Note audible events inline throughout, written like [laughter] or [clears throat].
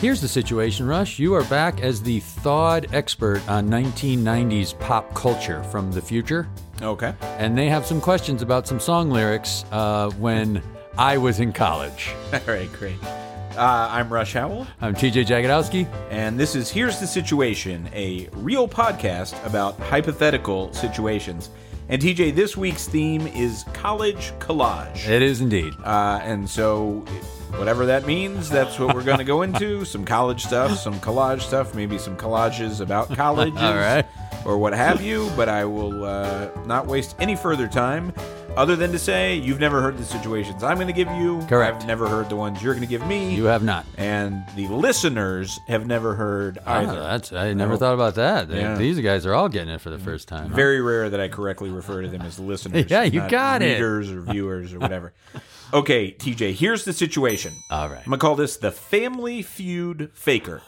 Here's the situation, Rush. You are back as the thawed expert on 1990s pop culture from the future, Okay. and they have some questions about some song lyrics uh, when I was in college. [laughs] All right, great. Uh, I'm Rush Howell, I'm TJ Jagodowski. and this is Here's the Situation, a real podcast about hypothetical situations. And TJ, this week's theme is college collage. It is indeed. Uh, and so, whatever that means, that's what we're going to go into [laughs] some college stuff, some collage stuff, maybe some collages about [laughs] right. Or what have you, but I will uh, not waste any further time other than to say you've never heard the situations I'm going to give you. Correct. I've never heard the ones you're going to give me. You have not. and the listeners have never heard Ah, either. that's I never thought about that. Yeah. These guys are all getting it for the first time. huh? Very rare that I correctly refer to them as listeners. [laughs] Yeah, you got it. readers or viewers or whatever. Okay, TJ, here's the situation. All right. I'm gonna call this the Family Feud Faker.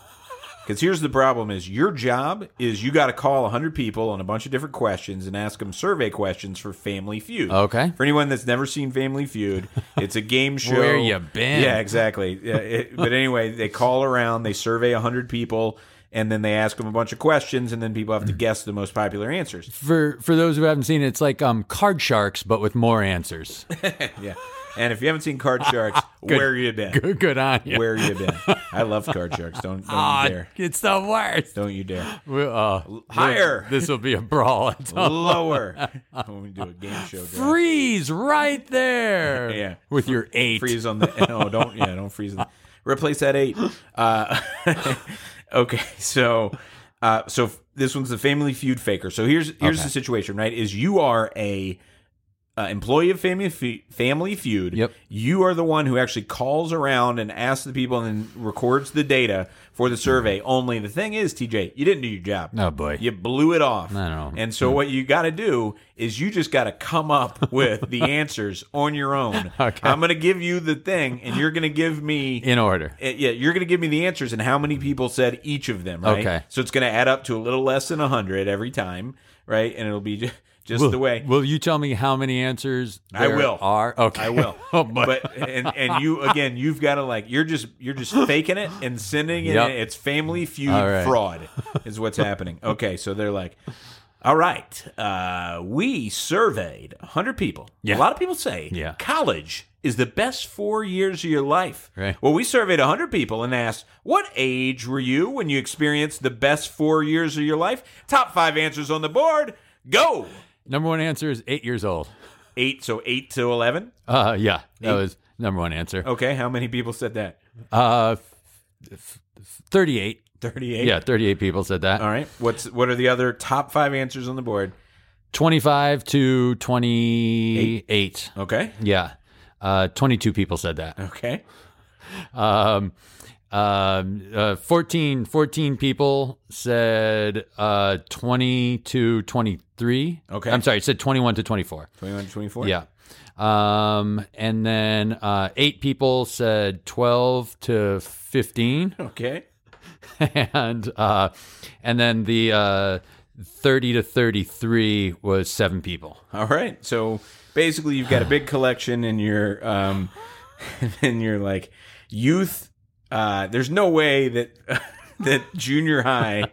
Because here's the problem: is your job is you got to call 100 people on a bunch of different questions and ask them survey questions for Family Feud. Okay. For anyone that's never seen Family Feud, [laughs] it's a game show. Where you been? Yeah, exactly. Yeah, it- but anyway, they call around, they survey 100 people, and then they ask them a bunch of questions, and then people have to guess the most popular answers. For for those who haven't seen it, it's like um card sharks but with more answers. [laughs] Yeah. And if you haven't seen Card [laughs] Sharks, where you been? good, good on you. Where you been? I love [laughs] Card Sharks. Don't don't Ah, you dare. it's the worst. Don't you dare. Well, uh, Higher. This will be a brawl. [laughs] Lower. when we do a game show. Freeze right there. Yeah. With your eight. Freeze on the. No, don't. Yeah, don't freeze. On, replace that eight. Uh, okay, so. Uh, so this one's the Family Feud faker. So here's here's Okay. the situation, right? Is you are a uh, employee of Family Fe- Family Feud. Yep. You are the one who actually calls around and asks the people and then records the data for the survey. Only the thing is, TJ, you didn't do your job. Oh boy. You blew it off. I know. And so what you got to do is you just got to come up [laughs] with the answers on your own. [laughs] Okay. I'm going to give you the thing, and you're going to give me. In order. uh, yeah, you're going to give me the answers and how many people said each of them, right? Okay. So it's going to add up to a little less than 100 every time, right? And it'll be ju- just Will, the way. will you tell me how many answers I there will. are? Okay. I will. [laughs] oh. But and and you again, you've got to like you're just you're just faking it and sending it. Yep. It's family feud right. fraud [laughs] is what's happening. Okay, so they're like, all right, uh, we surveyed 100 people. Yeah. A lot of people say Yeah. college is the best four years of your life. Right. Well, we surveyed 100 people and asked, what age were you when you experienced the best four years of your life? Top five answers on the board. Go. Number one answer is eight years old. Eight, so eight to 11. Uh, yeah, that Eight. was number one answer. Okay, how many people said that? Uh, f- f- thirty-eight. 38. Yeah, thirty-eight people said that. All right. What's what are the other top five answers on the board? Twenty-five to twenty-eight. Okay. Yeah, uh, twenty-two people said that. Okay. Um, um, uh, 14, 14 people said uh, 20 to 23. Okay. I'm sorry, it said 21 to 24. 21 to 24? Yeah. Um, and then uh, eight people said 12 to 15. [laughs] Okay. and uh, and then the uh, 30 to 33 was seven people. All right. So basically, you've got a big collection in your um, [laughs] and you're like youth. Uh, there's no way that [laughs] that junior high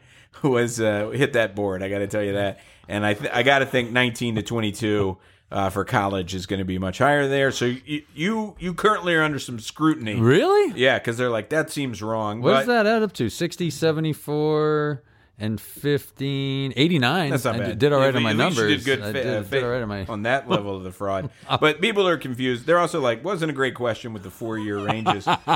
was uh, hit that board. I got to tell you that. And I th- I got to think 19 to 22 uh, for college is going to be much higher there. So you, you you currently are under some scrutiny. Really? Yeah, because they're like that seems wrong. What does but- that add up to? 60, 74, and 15, 89. That's not I bad. did all right on my numbers. Did good I did, uh, did all right on my. on that level of the fraud. [laughs] but people are confused. They're also like, wasn't a great question with the four year ranges. [laughs]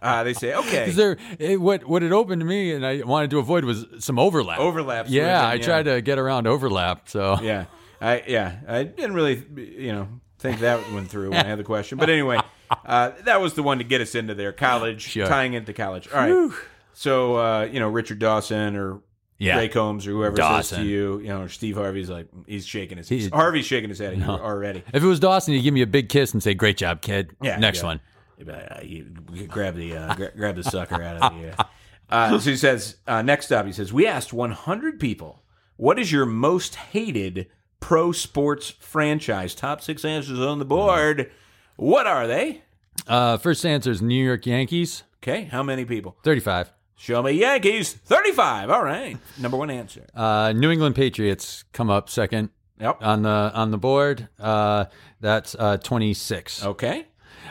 uh, they say, okay, there it, what what it opened to me and I wanted to avoid was some overlap. Overlap. Yeah, I tried to get around overlap. So Yeah, I yeah, I didn't really, you know, think that went through when I had the question. But anyway, [laughs] uh, that was the one to get us into there. College, Sure. tying into college. All right. So uh, you know, Richard Dawson or Yeah. Ray Combs or whoever says to you, you know, or Steve Harvey's like he's shaking his He- Harvey's shaking his head you already. if it was Dawson, he'd give me a big kiss and say, "Great job, kid." Yeah, Next yeah. one. Uh, you grab the uh, gra- grab the sucker out of the. [laughs] Uh, so he says uh, next up, he says we asked 100 people, what is your most hated pro sports franchise? Top six answers on the board. What are they? Uh, first answer is New York Yankees, Okay, how many people? 35. Show me Yankees. 35. All right. Number one answer. Uh, New England Patriots come up second Yep. on the on the board. Uh, that's uh, 26. Okay.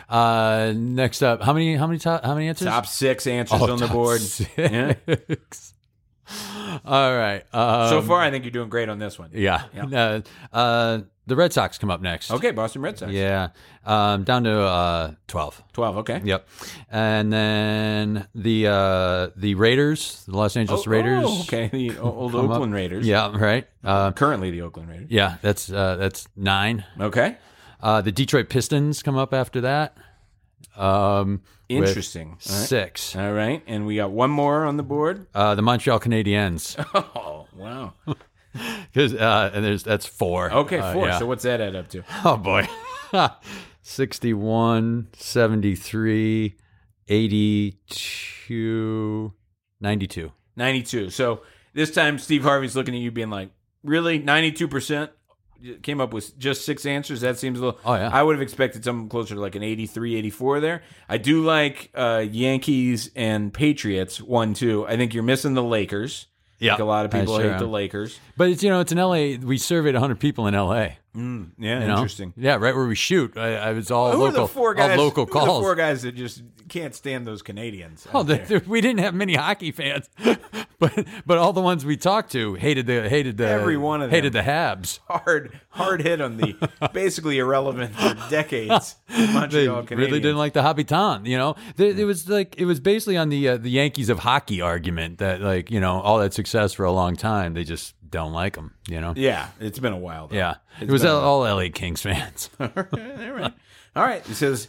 Uh, next up, how many how many top, how many answers? Top six answers Oh, on the board. six. Yeah. [laughs] [laughs] All right. Um, So far, I think you're doing great on this one. yeah. Uh, [laughs] uh, the Red Sox come up next. Okay, Boston Red Sox. Yeah. Um, down to uh, 12. 12. Okay. Yep. And then the uh, the Raiders, the Los Angeles Raiders. Oh, okay. The [laughs] old come up. Oakland Raiders. Yeah, right. Uh, Currently the Oakland Raiders. yeah, that's uh, that's nine. Okay. Uh, the Detroit Pistons come up after that. Um, Interesting. All right. Six. All right. And we got one more on the board. Uh, the Montreal Canadiens, [laughs] Oh, wow. [laughs] because uh, and there's that's four. Okay, Uh, four. yeah. So what's that add up to? [laughs] Oh boy. 61, 73, 82, 92. 92. So this time Steve Harvey's looking at you being like, really? 92%? Came up with just six answers. That seems a little. Oh, yeah. I would have expected something closer to like an 83, 84 there. I do like uh, Yankees and Patriots, one, two. I think you're missing the Lakers. Yeah. Like a lot of people sure hate the. Lakers. But it's, you know, it's in LA. We surveyed 100 people in LA. Mm, yeah, You know? interesting. Yeah, right where we shoot. I, I was all Who local, are the four guys? all local who are the four guys that just can't stand those Canadiens. Oh, the, the- [laughs] we didn't have many hockey fans, [laughs] but but all the ones we talked to hated the hated the Every one of hated them. the Habs. [laughs] hard, hard hit on the basically irrelevant for decades They Montreal Canadiens. really didn't like the Habitant. You know, it was like it was basically on the uh, the Yankees of hockey argument that like you know all that success for a long time they just don't like them. You know, Yeah, it's been a while. Though. yeah, It's it was been a all, all LA Kings fans. [laughs] all right. All right. It says,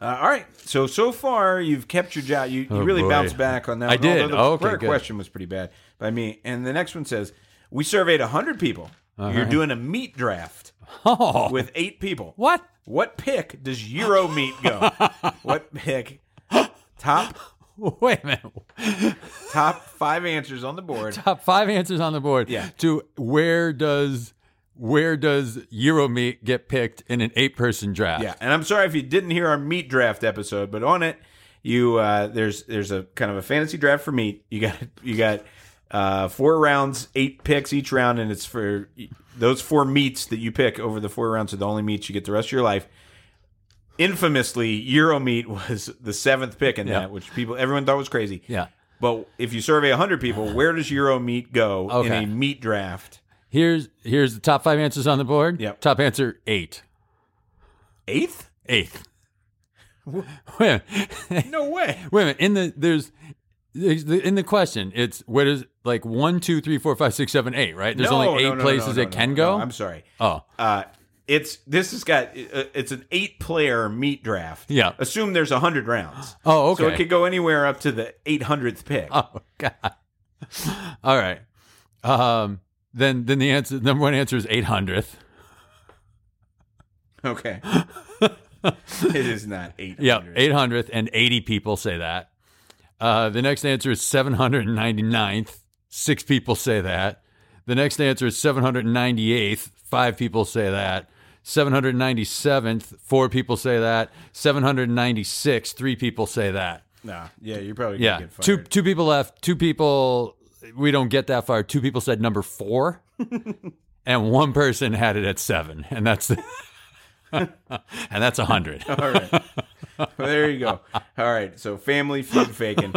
uh, all right. So so far you've kept your job. You, you Oh, really boy. bounced back on that. I one, did. although the okay, prior good. question was pretty bad by me. And the next one says, we surveyed hundred people. You're doing a meat draft oh, with eight people. what? What pick does Euro meat go? [laughs] what pick? Top [laughs] Wait a minute. top five answers on the board. [laughs] Top five answers on the board. Yeah. To where does where does Euro Euromeat get picked in an eight person draft? Yeah, and I'm sorry if you didn't hear our meat draft episode, but on it, you uh, there's there's a kind of a fantasy draft for meat. You got you got uh, four rounds, eight picks each round, and it's for those four meats that you pick over the four rounds are the only meats you get the rest of your life. Infamously, Euro meat was the seventh pick in Yeah. that, which people everyone thought was crazy. Yeah. But if you survey 100 people, where does Euro meat go in Okay. a meat draft? Here's here's the top five answers on the board. Yep. Top answer eight. Eighth? Eighth. Wait. [laughs] No way. [laughs] wait a minute. In the there's in the question, it's where does like one, two, three, four, five, six, seven, eight, right? There's No, only eight no, no, places it can go. no, I'm sorry. oh, Uh, it's this has got uh, it's an eight player meat draft. Yeah. Assume there's a hundred rounds. oh, okay. So it could go anywhere up to the 800th pick. Oh God. [laughs] All right. Um. Then then the answer number one answer is eight hundredth. Okay. [laughs] it is not 800. Yeah, eight hundredth, and eighty people say that. Uh, the next answer is seven hundred and ninety ninth. Six people say that. The next answer is seven hundred and ninety eighth. Five people say that. Seven hundred ninety seventh. Four people say that. Seven hundred ninety six. Three people say that. Nah. Yeah, you're probably Yeah, gonna get two fired. two people left. Two people. We don't get that far. Two people said number four, [laughs] and one person had it at seven, and that's the, [laughs] and that's a hundred. [laughs] All right. well, there you go. All right. So family feud faking.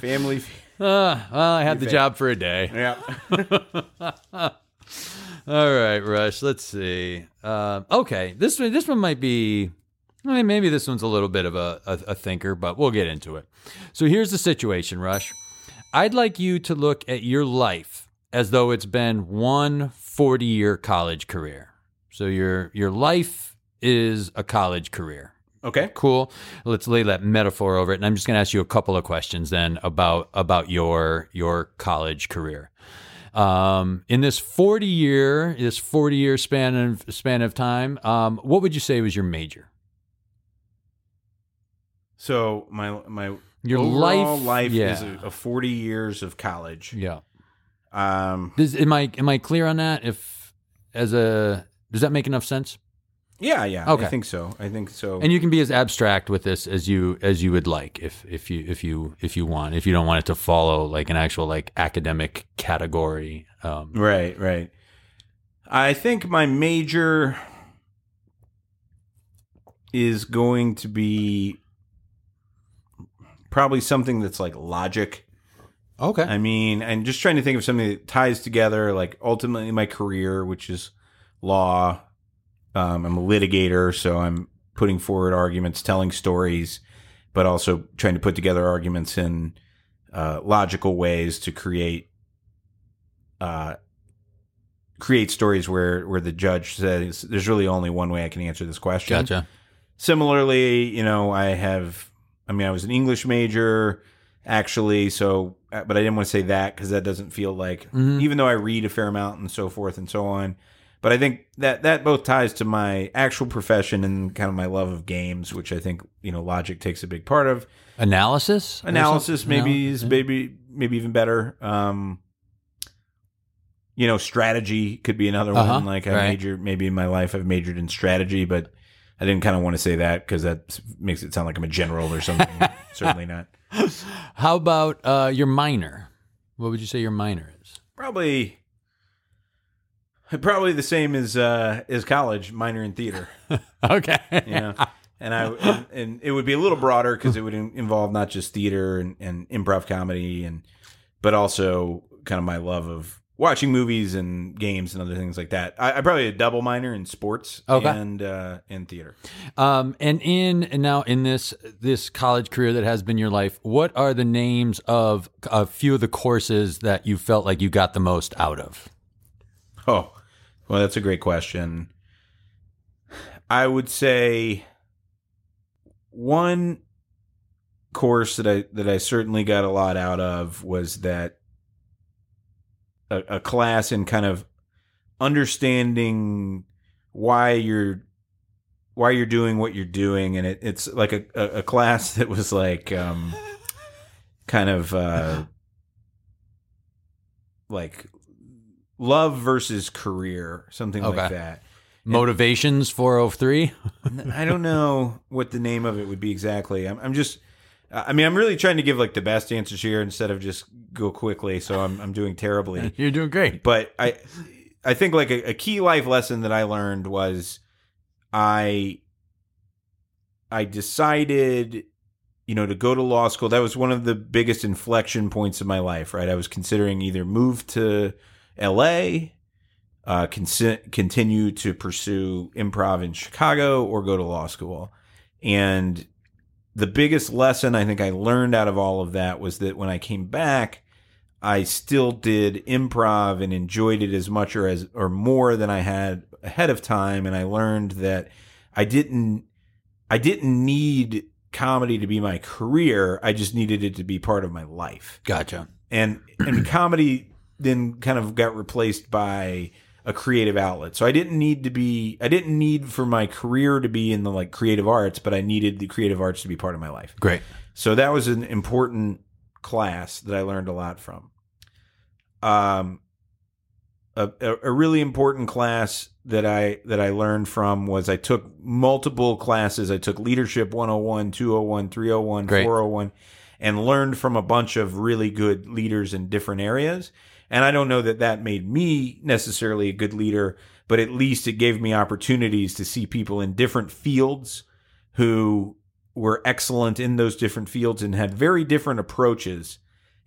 Family. Fe- Uh, well, I had the failed. job for a day. yeah. All right, Rush. Let's see. Uh, okay, this one this one might be. I mean, maybe this one's a little bit of a, a, a thinker, but we'll get into it. So here's the situation, Rush. I'd like you to look at your life as though it's been one 40 year college career. So your your life is a college career. Okay. Cool. Let's lay that metaphor over it, and I'm just going to ask you a couple of questions then about about your your college career. Um, in this 40 year this 40 year span of span of time, um, what would you say was your major? So my my Your life- life yeah. is a, a 40 years of college. Yeah. Um. Does, am I am I clear on that? If as a does that make enough sense? Yeah, yeah. Okay. I think so. I think so. And you can be as abstract with this as you as you would like, if if you if you if you want. If you don't want it to follow like an actual like academic category. Um, Right, right. I think my major is going to be probably something that's like logic. okay. I mean, I'm just trying to think of something that ties together, like ultimately my career, which is law. Um, I'm a litigator, so I'm putting forward arguments, telling stories, but also trying to put together arguments in uh, logical ways to create uh, create stories where where the judge says there's really only one way I can answer this question Gotcha. similarly, you know, I have, I mean, I was an English major actually, so, uh, but I didn't want to say that because that doesn't feel like, Mhm. even though I read a fair amount and so forth and so on. But I think that that both ties to my actual profession and kind of my love of games, which I think you know logic takes a big part of. Analysis. Analysis maybe Anal- is maybe maybe even better. Um, you know, strategy could be another Uh-huh, one. Like I right. majored maybe in my life I've majored in strategy, but I didn't kind of want to say that because that makes it sound like I'm a general or something. [laughs] Certainly not. How about uh, your minor? What would you say your minor is? Probably. [laughs] Probably the same as uh, as college, minor in theater. [laughs] Okay. you know and i and, and it would be a little broader because it would in, involve not just theater and, and improv comedy and but also kind of my love of watching movies and games and other things like that i, I probably a double minor in sports Okay. and uh in theater Um, and in and now in this this college career that has been your life, what are the names of a few of the courses that you felt like you got the most out of? oh well that's a great question. I would say one course that i that i certainly got a lot out of was that a, a class in kind of understanding why you're why you're doing what you're doing. And it, it's like a, a, a class that was like um kind of uh [laughs] like love versus career something Okay. like that Motivations 403. I don't know what the name of it would be exactly. I'm, I'm just, I mean, I'm really trying to give like the best answers here instead of just go quickly. So I'm, I'm doing terribly. [laughs] You're doing great. But I, I think like a, a key life lesson that I learned was, I, I decided, you know, to go to law school. That was one of the biggest inflection points of my life. Right, I was considering either move to L.A uh, con- continue to pursue improv in Chicago or go to law school. And the biggest lesson I think I learned out of all of that was that when I came back, I still did improv and enjoyed it as much or as or more than I had ahead of time. And I learned that I didn't I didn't need comedy to be my career. I just needed it to be part of my life Gotcha. and and comedy then kind of got replaced by a creative outlet. So I didn't need to be I didn't need for my career to be in the like creative arts, but I needed the creative arts to be part of my life. Great. So that was an important class that I learned a lot from. Um a, a, really important class that I that I learned from was I took multiple classes. I took leadership 101, 201, 301, Great. 401 and learned from a bunch of really good leaders in different areas. And I don't know that that made me necessarily a good leader, but at least it gave me opportunities to see people in different fields who were excellent in those different fields and had very different approaches.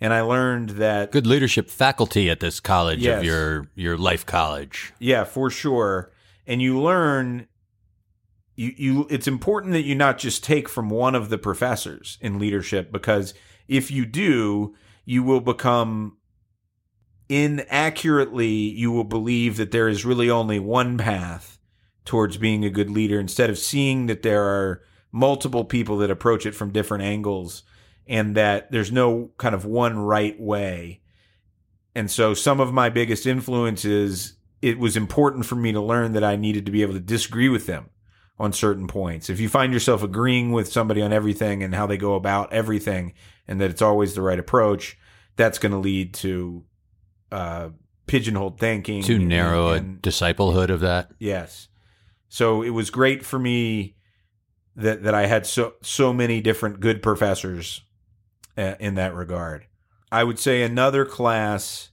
And I learned that Good leadership faculty at this college Yes. of your your life college. Yeah, for sure. And you learn you you it's important that you not just take from one of the professors in leadership because if you do, you will become inaccurately you will believe that there is really only one path towards being a good leader instead of seeing that there are multiple people that approach it from different angles and that there's no kind of one right way. And so some of my biggest influences, it was important for me to learn that I needed to be able to disagree with them on certain points. If you find yourself agreeing with somebody on everything and how they go about everything and that it's always the right approach, that's going to lead to uh, pigeonholed thinking. Too and- narrow a and- disciplehood of that. Yes. So it was great for me that that I had so so many different good professors uh, in that regard. I would say another class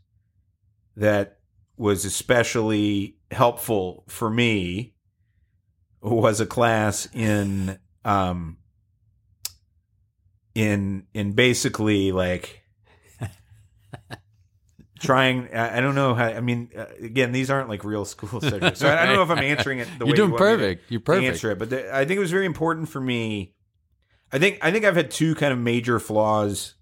that was especially helpful for me was a class in um in in basically like [laughs] trying I I don't know how I mean uh, again these aren't like real school [laughs] subjects so I don't know if I'm answering it the way You're doing you want me to- perfect. You're perfect. answer it but the, I think it was very important for me I think I think I've had two kind of major flaws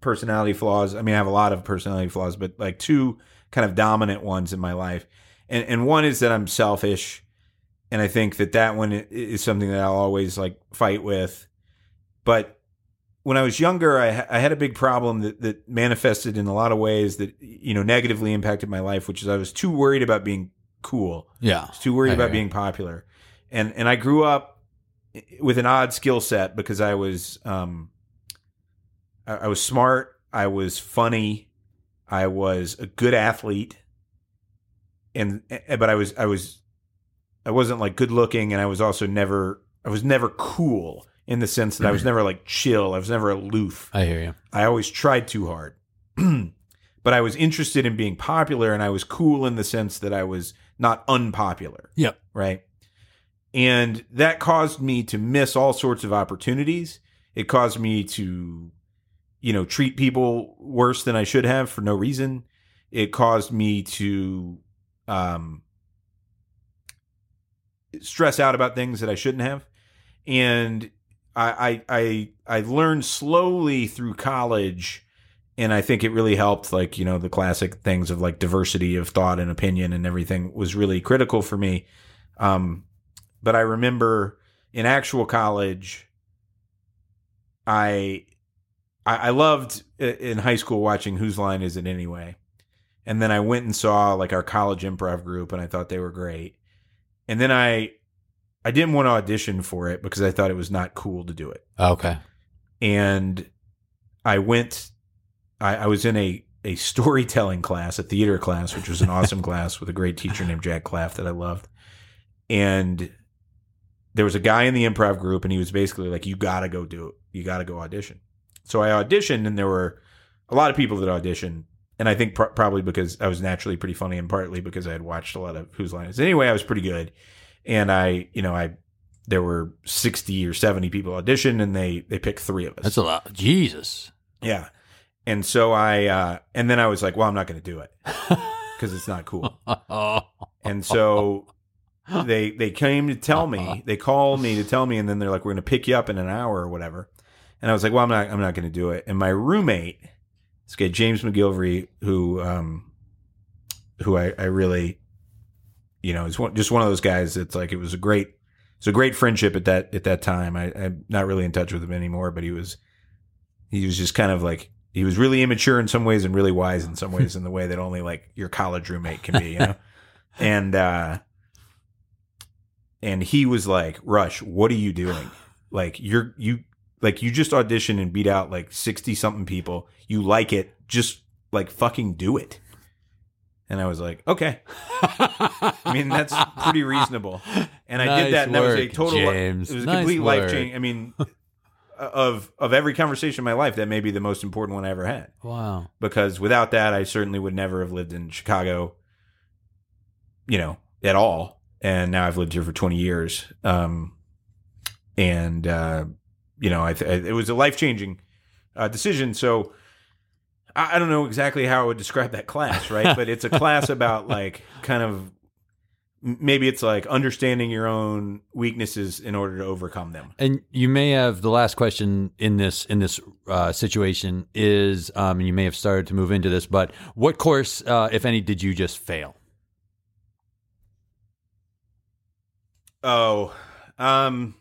personality flaws I mean I have a lot of personality flaws but like two kind of dominant ones in my life and and one is that I'm selfish and I think that that one is something that I'll always like fight with but when I was younger, I, I had a big problem that, that manifested in a lot of ways that you know negatively impacted my life, which is I was too worried about being cool, Yeah. I was too worried I about being popular, and and I grew up with an odd skill set because I was um I, I was smart, I was funny, I was a good athlete, and eh, but I was I was I wasn't like good looking, and I was also never I was never cool in the sense that I was [clears throat] never like chill. I was never aloof. I hear you. I always tried too hard. [clears throat] but I was interested in being popular and I was cool in the sense that I was not unpopular. Yep. Right. And that caused me to miss all sorts of opportunities. It caused me to, you know, treat people worse than I should have for no reason. It caused me to um, stress out about things that I shouldn't have. And I, I I learned slowly through college, and I think it really helped. Like you know the classic things of like diversity of thought and opinion and everything was really critical for me. Um, but I remember in actual college, I I, I loved in high school watching Whose Line Is It Anyway, and then I went and saw like our college improv group, and I thought they were great. And then I I didn't want to audition for it because I thought it was not cool to do it. Oh, okay. And I went, I, I was in a, a storytelling class, a theater class, which was an awesome [laughs] class with a great teacher named Jack Claff that I loved. And there was a guy in the improv group, and he was basically like, You got to go do it. You got to go audition. So I auditioned, and there were a lot of people that auditioned. And I think pr- probably because I was naturally pretty funny, and partly because I had watched a lot of Whose Line Is Anyway, I was pretty good and I, you know, I there were sixty or seventy people audition, and they they picked three of us. That's a lot. Jesus. yeah, and so I, uh, and then I was like, well, I'm not going to do it [laughs] because it's not cool. [laughs] And so they they came to tell me, [laughs] they called me to tell me, and then they're like, we're going to pick you up in an hour or whatever. And I was like, well, I'm not, I'm not going to do it. And my roommate, this guy James McGilvery, who, um, who I, I really, you know, he's one, just one of those guys. that's like it was a great, it's a great friendship at that at that time. I, I'm not really in touch with him anymore, but he was, he was just kind of like he was really immature in some ways and really wise in some ways in the way that only like your college roommate can be, you know. [laughs] and uh, and he was like, "Rush, what are you doing? Like you're you like you just auditioned and beat out like sixty something people. You like it, just like fucking do it." And I was like, "Okay." I mean, that's pretty reasonable. And I Nice did that, and that was a total. James. It was a Nice complete work. life change. I mean, of of every conversation in my life, that may be the most important one I ever had. wow. Because without that, I certainly would never have lived in Chicago. You know, at all. And now I've lived here for twenty years. Um, and uh, you know, I th- it was a life changing uh, decision. So. I I don't know exactly how I would describe that class, right? but it's a [laughs] class about like kind of maybe it's like understanding your own weaknesses in order to overcome them. And you may have the last question in this in this uh, situation is, um, and you may have started to move into this, but what course, uh, if any, did you just fail? Oh, um,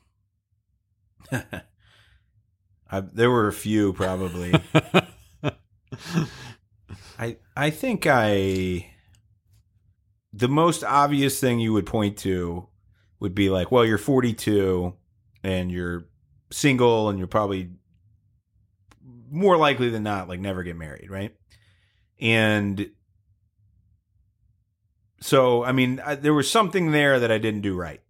[laughs] I, there were a few probably. [laughs] [laughs] I I think I the most obvious thing you would point to would be like, well, you're 42 and you're single and you're probably more likely than not like never get married, right? And so, I mean, I, there was something there that I didn't do right.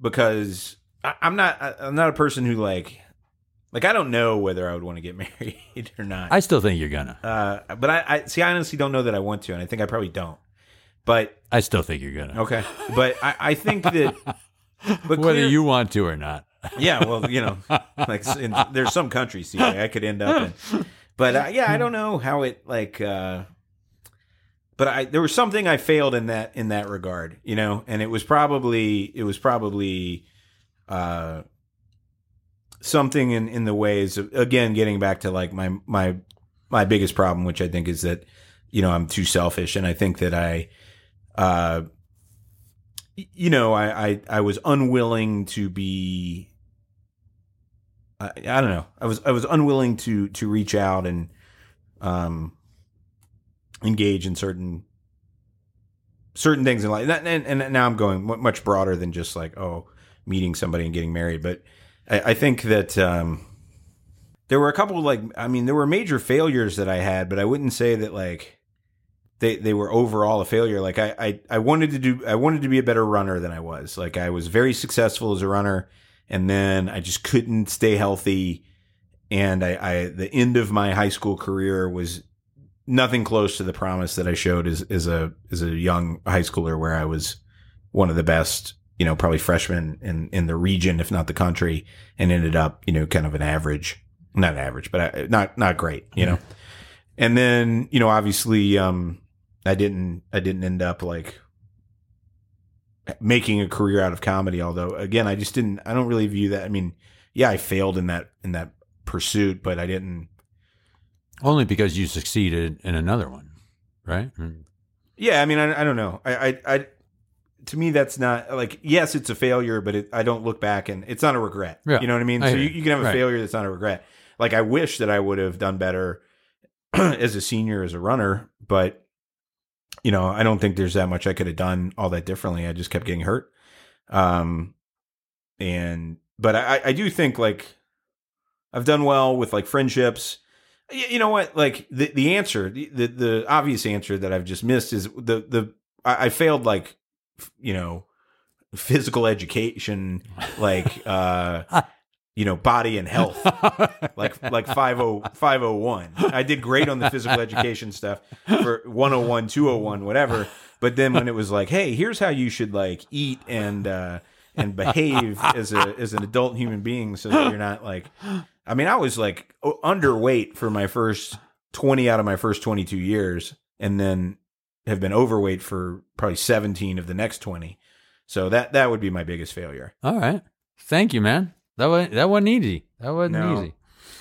because I, I'm not I, I'm not a person who like like I don't know whether I would want to get [laughs] married or not. I still think you're gonna. uh, but I, I see. I honestly don't know that I want to, and I think I probably don't. But I still think you're gonna. okay, but I, I think that. [laughs] But Whether clear- you want to or not. yeah, well, you know, like in, there's some countries I could end up in, but uh, yeah, I don't know how it like. uh But I there was something I failed in that in that regard, you know, and it was probably it was probably uh something in in the ways of again getting back to like my my my biggest problem, which I think is that you know I'm too selfish, and I think that I. uh you know, I, I, I was unwilling to be. I, I don't know. I was I was unwilling to to reach out and um engage in certain certain things in life. And, and, and now I'm going much broader than just like oh meeting somebody and getting married. But I, I think that um, there were a couple like I mean there were major failures that I had, but I wouldn't say that like they they were overall a failure. Like I, I I wanted to do I wanted to be a better runner than I was. Like I was very successful as a runner, and then I just couldn't stay healthy. And I, I the end of my high school career was nothing close to the promise that I showed as as a as a young high schooler, where I was one of the best, you know, probably freshman in in the region, if not the country, and ended up, you know, kind of an average, not average, but not not great, you know. And then, you know, obviously, um, I didn't I didn't end up like making a career out of comedy. Although again, I just didn't. I don't really view that. I mean, yeah, I failed in that in that pursuit, but I didn't. Only because you succeeded in another one, right? Mm. Yeah, I mean, I, I don't know. I, I I to me that's not like yes, it's a failure, but it, I don't look back and it's not a regret. Yeah, you know what I mean? I so you, you. can have a Right. failure that's not a regret. Like I wish that I would have done better [clears throat] as a senior as a runner, but you know, I don't think there's that much I could have done all that differently. I just kept getting hurt. Um, and but I, I do think like I've done well with like friendships. You know what? Like the the answer, the the, the obvious answer that I've just missed is the the I, I failed like you know physical education, [laughs] like uh you know body and health. Like like 50 501 i did great on the physical education stuff for 101 201 whatever. But then when it was like hey here's how you should like eat and uh and behave as a as an adult human being so that you're not like i mean i was like underweight for my first 20 out of my first 22 years. And then have been overweight for probably 17 of the next 20 so that that would be my biggest failure All right. Thank you, man. That was that wasn't easy. That wasn't No. easy.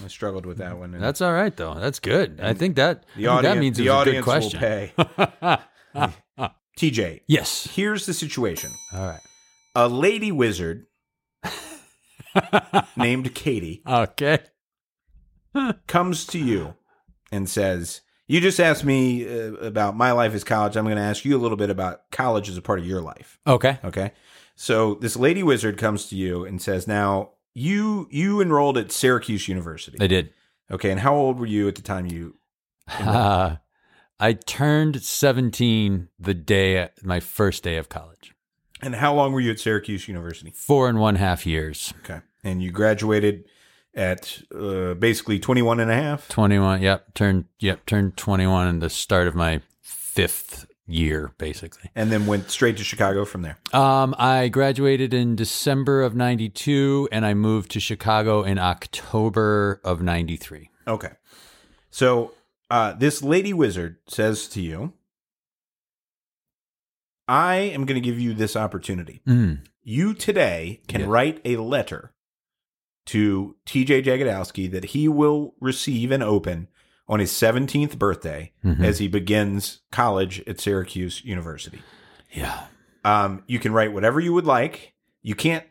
i struggled with that one That's all right though. That's good. I think that I the think audience that means the it was a good audience question. will pay [laughs] TJ, yes. here's the situation. All right. A lady wizard [laughs] named Katie Okay. [laughs] comes to you and says, You just asked me uh, about my life as college. I'm going to ask you a little bit about college as a part of your life. Okay. Okay. So this lady wizard comes to you and says, Now, you you enrolled at Syracuse University. I did. Okay. And how old were you at the time you Uh, [laughs] I turned 17 the day my first day of college. and how long were you at Syracuse University? Four and one half years. Okay. And you graduated at uh, basically 21 and a half. 21. Yep. Turned. Yep. Turned 21 in the start of my fifth year, basically. and then went straight to Chicago from there. Um, I graduated in December of 92 and I moved to Chicago in October of 93. Okay. So uh, this lady wizard says to you, I am going to give you this opportunity. Mm. You today can Yeah. write a letter to TJ Jagodowski that he will receive and open on his 17th birthday Mhm. as he begins college at Syracuse University. Yeah. Um, you can write whatever you would like. You can't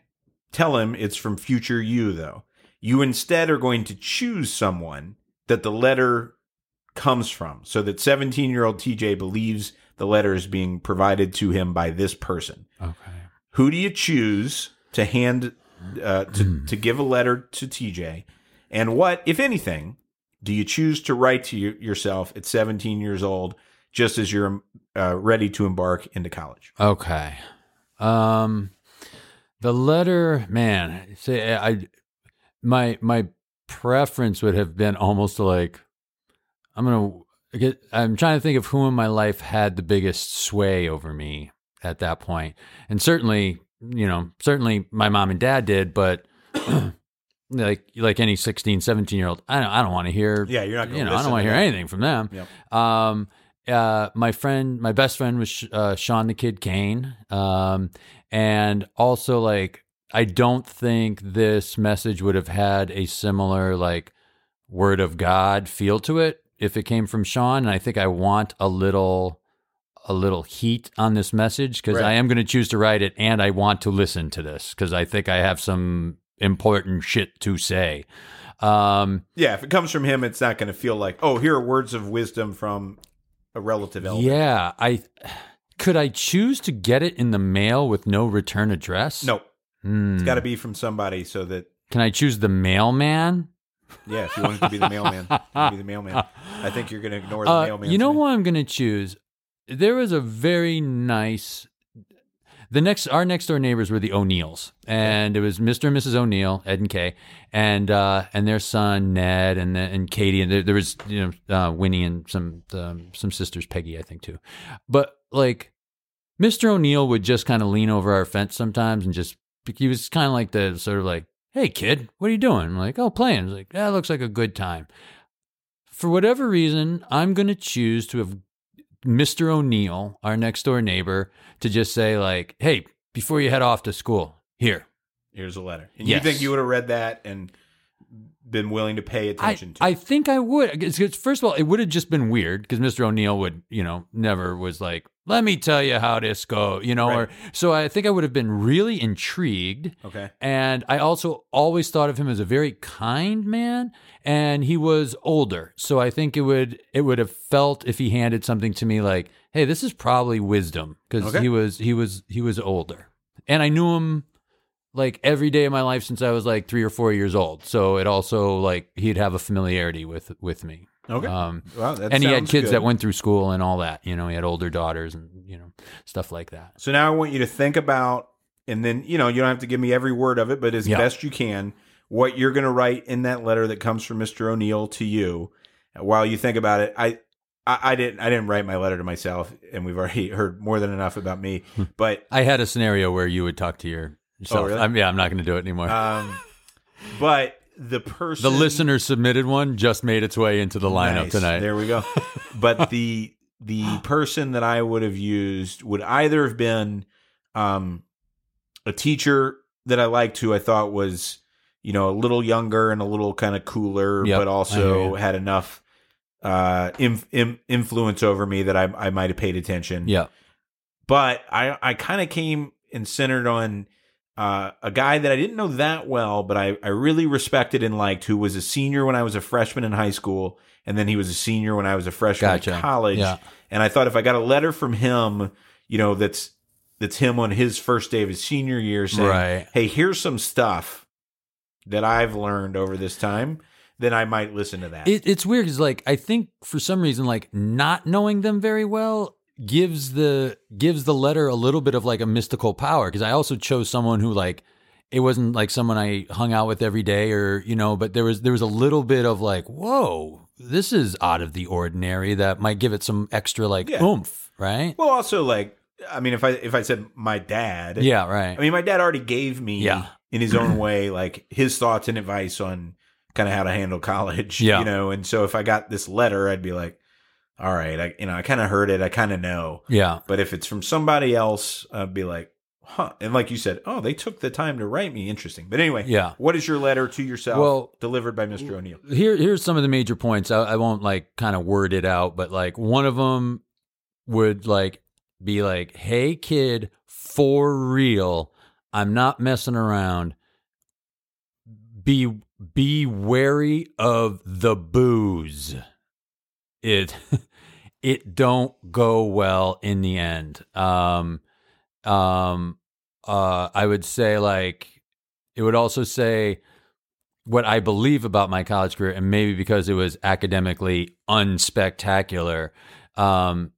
tell him it's from future you, though. You instead are going to choose someone that the letter comes from, so that 17 year old TJ believes the letter is being provided to him by this person. Okay. Who do you choose to hand uh, to to give a letter to TJ? And what, if anything, do you choose to write to you, yourself at 17 years old, just as you're uh, ready to embark into college? Okay. Um The letter, man, say I my my preference would have been almost like I'm gonna get. I'm trying to think of who in my life had the biggest sway over me at that point, and certainly, you know, certainly my mom and dad did, but. [clears throat] like like any 16 17 year old i don't i don't want to hear Yeah, you're not you know i don't want to hear anything from them Yep. um uh my friend my best friend was uh, Sean the Kid Kane um and also like I don't think this message would have had a similar like word of God feel to it if it came from Sean and I think I want a little a little heat on this message because Right. I am going to choose to write it and I want to listen to this because I think I have some important shit to say. Um, Yeah, if it comes from him, it's not going to feel like, oh, here are words of wisdom from a relative elder. yeah, I could I choose to get it in the mail with no return address? No, Hmm. it's got to be from somebody so that, Can I choose the mailman? yeah, if you want it to be the mailman, be the mailman. I think you're going to ignore the Uh, mailman. you know what I'm going to choose? There was a very nice. The next, our next door neighbors were the O'Neills, and it was Mr. and Mrs. O'Neill, Ed and Kay, and uh, and their son Ned and and Katie, and there, there was you know uh, Winnie and some um, some sisters, Peggy, I think too. But like, Mr. O'Neill would just kind of lean over our fence sometimes and just he was kind of like the sort of like, "Hey kid, what are you doing?" I'm like, "Oh, playing." Like, "That looks like a good time." For whatever reason, I'm going to choose to have Mr. O'Neill, our next door neighbor, to just say like, "Hey, before you head off to school, here." Here's a letter. And Yes. you think you would have read that and been willing to pay I, attention to? I think I would. First of all, it would have just been weird because Mr. O'Neill would, you know, never was like, "Let me tell you how this go," you know. Right. Or so I think I would have been really intrigued. okay. And I also always thought of him as a very kind man, and he was older. So I think it would it would have felt if he handed something to me like, "Hey, this is probably wisdom," because Okay. he was he was he was older, and I knew him like every day of my life since I was like three or four years old. So it also like he'd have a familiarity with with me. Okay. Um, that and he had kids good. that went through school and all that. You know, he had older daughters and you know stuff like that. So now I want you to think about, and then you know you don't have to give me every word of it, but as Yeah. best you can, what you're going to write in that letter that comes from Mr. O'Neill to you. While you think about it, I, I, I didn't, I didn't write my letter to myself, and we've already [laughs] heard more than enough about me. But I had a scenario where you would talk to your yourself. Oh, really? I'm, yeah, I'm not going to do it anymore. um, but the person, The listener submitted one just made its way into the lineup Nice. tonight. There we go. [laughs] but the the person that I would have used would either have been um, a teacher that I liked who I thought was you know a little younger and a little kind of cooler, Yep, but also had enough uh, inf- in- influence over me that I I might have paid attention. yeah. But I I kind of came and centered on uh, a guy that I didn't know that well, but I, I really respected and liked, who was a senior when I was a freshman in high school, and then he was a senior when I was a freshman Gotcha. in college. Yeah. And I thought if I got a letter from him, you know, that's that's him on his first day of his senior year saying, Right. "Hey, here's some stuff that I've learned over this time." Then I might listen to that. It, it's weird because, like, I think for some reason, like, not knowing them very well gives the gives the letter a little bit of like a mystical power. Because I also chose someone who, like, it wasn't like someone I hung out with every day, or you know, but there was there was a little bit of like, whoa, this is out of the ordinary. That might give it some extra like Yeah. oomph, right? well, also like, I mean, if I if I said my dad, Yeah, right. I mean, my dad already gave me, Yeah. in his own way, like his thoughts and advice on kind of how to handle college. Yeah. you know. And so if I got this letter, I'd be like, "All right, I you know, I kind of heard it, I kind of know." yeah, But if it's from somebody else, I'd be like, "Huh?" And like you said, "Oh, they took the time to write me." Interesting. But anyway, yeah. What is your letter to yourself Well- delivered by Mr. O'Neill? here here's some of the major points I, I won't like kind of word it out but like one of them would like be like hey kid for real i'm not messing around be be wary of the booze it [laughs] it don't go well in the end. Um um uh i would say like it would also say what I believe about my college career, and maybe because it was academically unspectacular, um,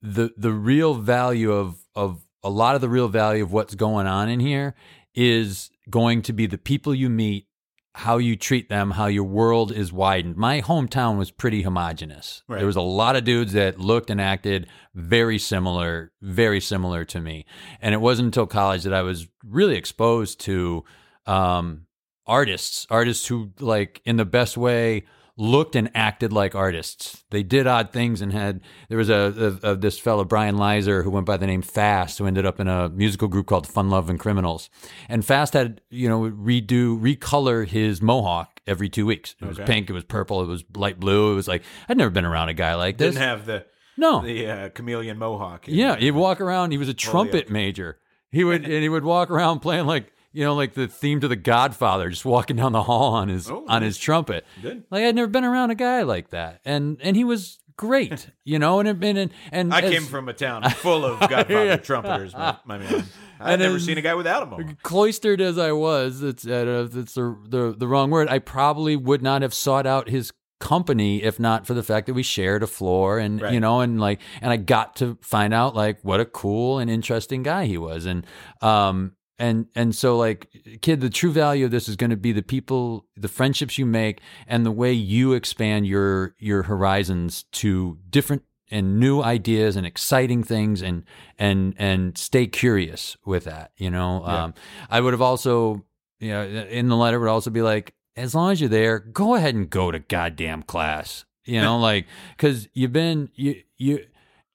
the the real value of of a lot of the real value of what's going on in here is going to be the people you meet, how you treat them, how your world is widened. My hometown was pretty homogenous. Right. There was a lot of dudes that looked and acted very similar, very similar to me. And it wasn't until college that I was really exposed to um, artists, artists who, like, in the best way, looked and acted like artists. They did odd things and had. There was a, a, a this fellow Brian Leiser who went by the name Fast, who ended up in a musical group called Fun Lovin' Criminals. And Fast had you know redo recolor his mohawk every two weeks. It was pink, it was purple, it was light blue. It was like I'd never been around a guy like this. Didn't have the no, the uh, chameleon mohawk. yeah, he'd walk around. He was a trumpet major. He would [laughs] and he would walk around playing like you know like the theme to the Godfather, just walking down the hall on his Oh, on his trumpet. Good. Like I'd never been around a guy like that, and and he was great, you know. And and and, and I as came from a town [laughs] full of Godfather trumpeters, my, my man. [laughs] I've never seen a guy without a mohawk. cloistered as I was. It's uh, it's the, the the wrong word. I probably would not have sought out his company if not for the fact that we shared a floor and you know and like and I got to find out like what a cool and interesting guy he was and um and and so like kid the true value of this is going to be the people the friendships you make and the way you expand your your horizons to different and new ideas and exciting things and and and stay curious with that you know Yeah. um i would have also you know in the letter would also be like as long as you're there go ahead and go to goddamn class you know [laughs] like because you've been you you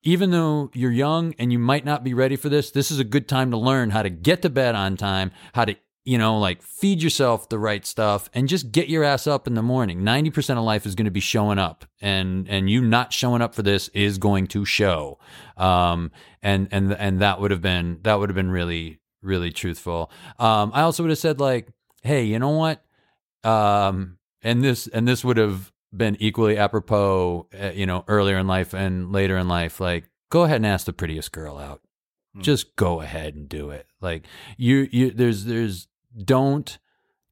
even though you're young and you might not be ready for this, this is a good time to learn how to get to bed on time, how to, you know, like feed yourself the right stuff and just get your ass up in the morning. 90% of life is going to be showing up and, and you not showing up for this is going to show. Um, and, and, and that would have been, that would have been really, really truthful. Um, I also would have said like, Hey, you know what? Um, and this, and this would have, been equally apropos, uh, you know, earlier in life and later in life. Like, go ahead and ask the prettiest girl out. Hmm. Just go ahead and do it. Like, you, you, there's, there's, don't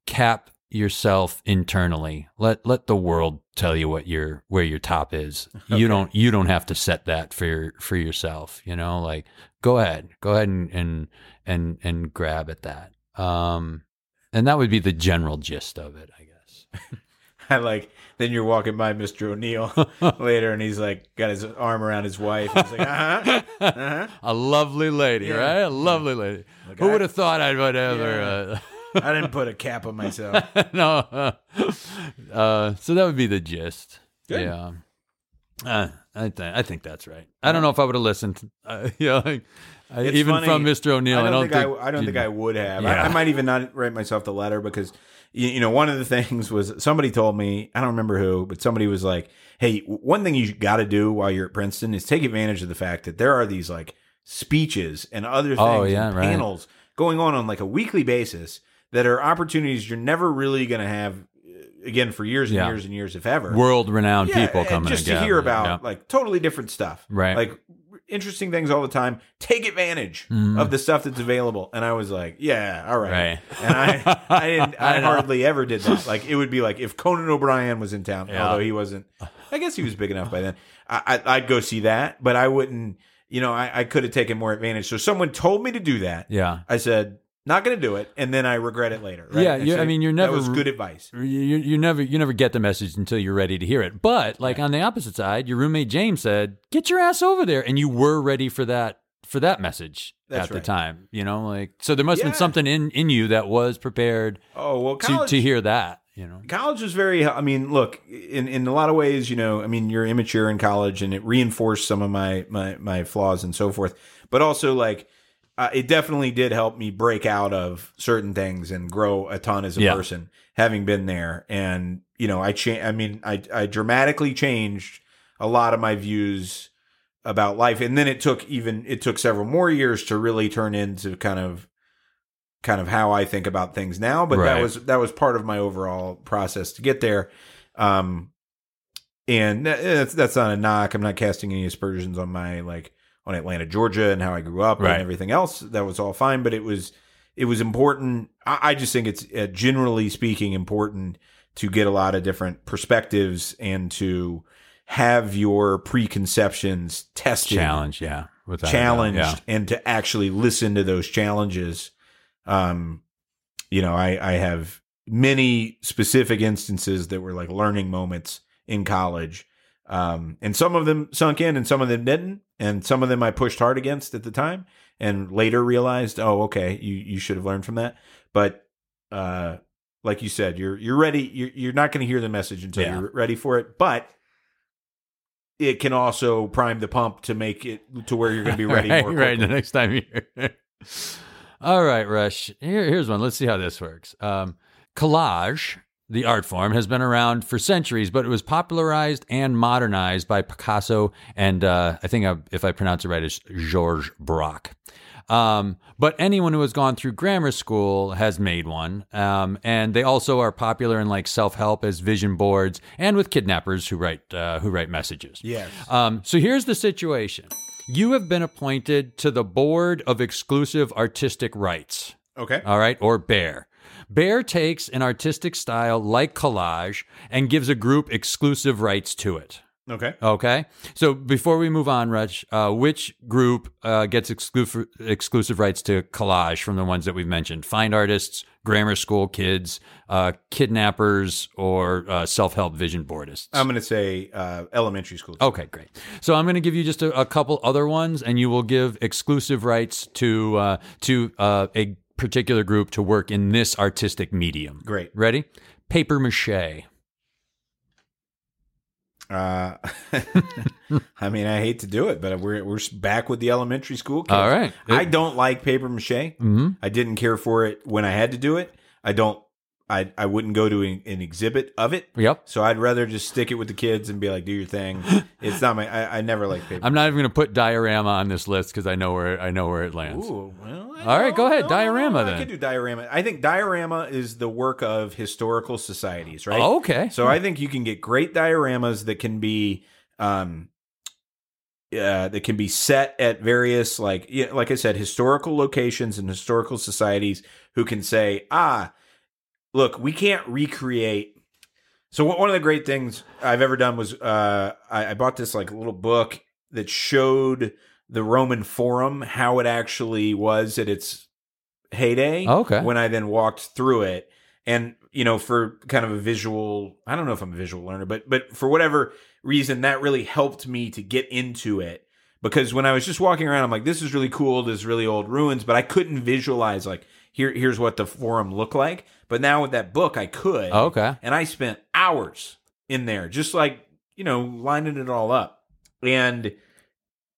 cap yourself internally. Let, let the world tell you what your, where your top is. [laughs] You don't, you don't have to set that for your, for yourself. You know, like, go ahead, go ahead and, and, and, and grab at that. Um, and that would be the general gist of it, I guess. [laughs] [laughs] I like. Then you're walking by Mr. O'Neill [laughs] later, and he's like got his arm around his wife. He's like, uh huh, uh huh. A lovely lady, Yeah. right? A lovely lady. Look, Who would have thought I'd would ever? I didn't put a cap on myself. Uh, [laughs] no. Uh, uh, so that would be the gist. Good. Yeah. Uh, I think I think that's right. I don't know if I would have listened. Uh, know, like, I, even funny. from Mr. O'Neill. I don't, think, I, I don't think I would have. Yeah. I, I might even not write myself the letter because you, you know one of the [laughs] things was somebody told me I don't remember who, but somebody was like, "Hey, one thing you got to do while you're at Princeton is take advantage of the fact that there are these like speeches and other things Oh, yeah, and right. panels going on on like a weekly basis that are opportunities you're never really going to have uh, again for years and Yeah. years and years if ever." world-renowned Yeah, people coming just to hear about Yeah. like totally different stuff Right. like interesting things all the time take advantage Mhm. of the stuff that's available and i was like yeah all right, Right. and i i didn't [laughs] i, I hardly ever did that like it would be like if conan o'brien was in town Yeah. although he wasn't i guess he was big enough by then [laughs] I, I i'd go see that but i wouldn't you know i, I could have taken more advantage so someone told me to do that yeah. i said not gonna do it and then i regret it later right? Yeah, you- so I mean, you're never- that was good advice You, you never you never get the message until you're ready to hear it. But like on the opposite side, your roommate James said, "Get your ass over there," and you were ready for that for that message That's at the time. You know, like so there must have Yeah. been something in in you that was prepared oh well to to hear that. You know, college was very i mean look in in a lot of ways you know i mean you're immature in college and it reinforced some of my my my flaws and so forth but also like uh, it definitely did help me break out of certain things and grow a ton as a Yeah. person having been there. And you know i cha- i mean i i dramatically changed a lot of my views about life. And then it took even it took several more years to really turn into kind of kind of how I think about things now. But that was that was part of my overall process to get there. Um and that's that's not a knock. I'm not casting any aspersions on my like on Atlanta Georgia and how I grew up Right. and everything else that was all fine but it was it was important I, I just think it's uh, generally speaking important to get a lot of different perspectives and to have your preconceptions tested challenge, yeah, without a doubt, challenged yeah. and to actually listen to those challenges um you know, I, I have many specific instances that were like learning moments in college. Um, and some of them sunk in and some of them didn't. And some of them I pushed hard against at the time and later realized, oh, okay, you, you should have learned from that. But, uh, like you said, you're, you're ready. You're, you're not going to hear the message until Yeah. you're ready for it. But it can also prime the pump to make it to where you're going to be [laughs] ready right, right, the next time you. All right, Rush. Here, here's one. Let's see how this works. Um, collage, the art form, has been around for centuries, but it was popularized and modernized by Picasso and uh, I think I, if I pronounce it right, it's Georges Braque. Um, but anyone who has gone through grammar school has made one. Um, and they also are popular in like self help as vision boards and with kidnappers who write uh, who write messages. Yes. Um, so here's the situation. You have been appointed to the Board of Exclusive Artistic Rights, Okay. all right, or BEAR. BEAR takes an artistic style like collage and gives a group exclusive rights to it. Okay. Okay. So before we move on, Rich, uh, which group uh, gets exclusive exclusive rights to collage from the ones that we've mentioned? Fine artists, grammar school kids, uh, kidnappers, or uh, self help vision boardists. I'm going to say uh, elementary school. Okay, great. So I'm going to give you just a, a couple other ones, and you will give exclusive rights to uh, to uh, a particular group to work in this artistic medium. Great. Ready? Paper mache. Uh, [laughs] I mean, I hate to do it, but we're we're back with the elementary school kids. All right. I don't like paper mache. hmm I didn't care for it when I had to do it. I don't. I I wouldn't go to an, an exhibit of it. Yep. So I'd rather just stick it with the kids and be like, "Do your thing." [laughs] It's not my. I, I never like paper. I'm not even going to put diorama on this list because I know where I know where it lands. Ooh, well, All right, go ahead, know. diorama I then. could do diorama. I think diorama is the work of historical societies, right? Oh, okay. So I think you can get great dioramas that can be um uh, that can be set at various like yeah, like I said historical locations and historical societies who can say, "Ah, look, we can't recreate so one of the great things I've ever done was uh, I, I bought this like little book that showed the Roman Forum how it actually was at its heyday. Okay. When I then walked through it, and you know, for kind of a visual, I don't know if I'm a visual learner, but but for whatever reason, that really helped me to get into it. Because when I was just walking around, I'm like, this is really cool. This is really old ruins, but I couldn't visualize like here here's what the forum looked like. But now with that book, I could. Oh, okay. And I spent hours in there, just like, you know, lining it all up. And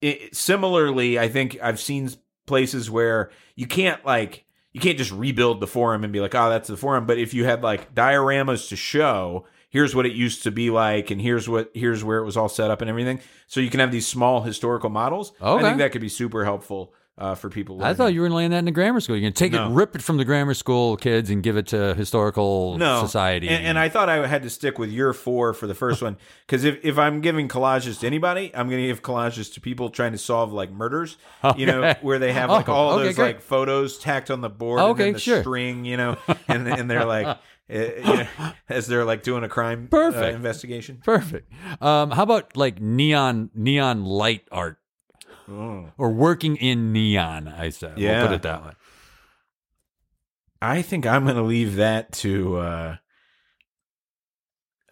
it, similarly, I think I've seen places where you can't like, you can't just rebuild the forum and be like, oh, that's the forum. But if you had like dioramas to show, here's what it used to be like, and here's what, here's where it was all set up and everything. So you can have these small historical models. Okay. I think that could be super helpful uh, for people. I thought you were laying that in the grammar school. You're going to take No. it, rip it from the grammar school kids, and give it to historical no society. And, and I thought I had to stick with year four for the first one because if, if I'm giving collages to anybody, I'm going to give collages to people trying to solve like murders. You know, where they have like Oh, all okay, those great. like photos tacked on the board. Okay, the sure. String, you know, and and they're like. uh, [laughs] you know, as they're like doing a crime uh, Perfect. investigation. Perfect. Um, how about like neon neon light art Oh. or working in neon? I said. We'll Yeah. put it that way. I think I'm going to leave that to, uh,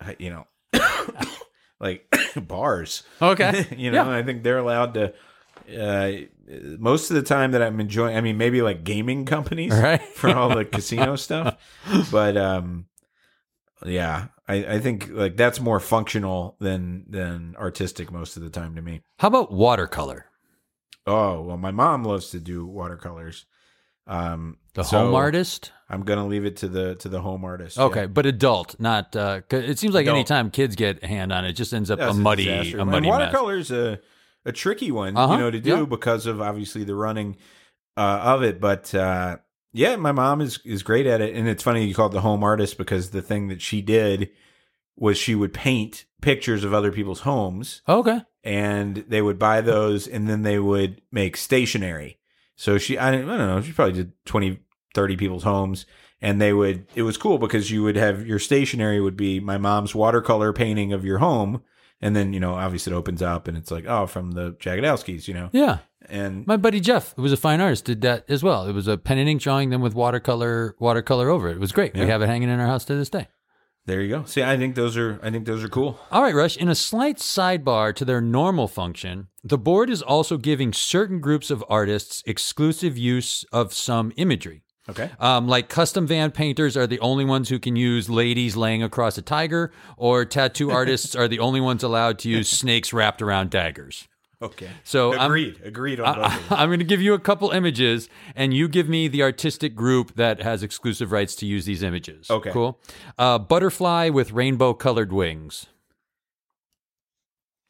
uh, you know, [coughs] like [coughs] bars. Okay. [laughs] you know, Yeah. I think they're allowed to. Uh, most of the time that I'm enjoying, I mean, maybe like gaming companies [laughs] Right. for all the casino [laughs] stuff, but um, yeah, I, I think like that's more functional than than artistic most of the time to me. How about watercolor? Oh well, my mom loves to do watercolors. Um, The so home artist? I'm gonna leave it to the to the home artist. Okay, but adult, not. Uh, it seems like Adult. anytime kids get a hand on it, it just ends up That's a muddy, disaster. a And muddy mess. watercolor's a a tricky one, Uh-huh, you know, to do yeah. because of obviously the running uh, of it. But uh, yeah, my mom is is great at it, and it's funny you call it the home artist because the thing that she did was she would paint pictures of other people's homes, Okay. And they would buy those, and then they would make stationery. So she, I don't, I don't know, she probably did 20, 30 people's homes. And they would, it was cool because you would have your stationery would be my mom's watercolor painting of your home. And then, you know, obviously it opens up and it's like, oh, from the Jagodowskis, you know? Yeah. And My buddy Jeff, who was a fine artist, did that as well. It was a pen and ink drawing, then with watercolor watercolor over it. It was great. We have it hanging in our house to this day. There you go. See, I think those are I think those are cool. All right, Rush. In a slight sidebar to their normal function, the board is also giving certain groups of artists exclusive use of some imagery. Okay. Um, like custom van painters are the only ones who can use ladies laying across a tiger, or tattoo [laughs] artists are the only ones allowed to use snakes wrapped around daggers. Okay. So I'm- agreed. agreed on both of. [laughs] I'm going to give you a couple images, and you give me the artistic group that has exclusive rights to use these images. Okay. Cool. Uh, butterfly with rainbow colored wings.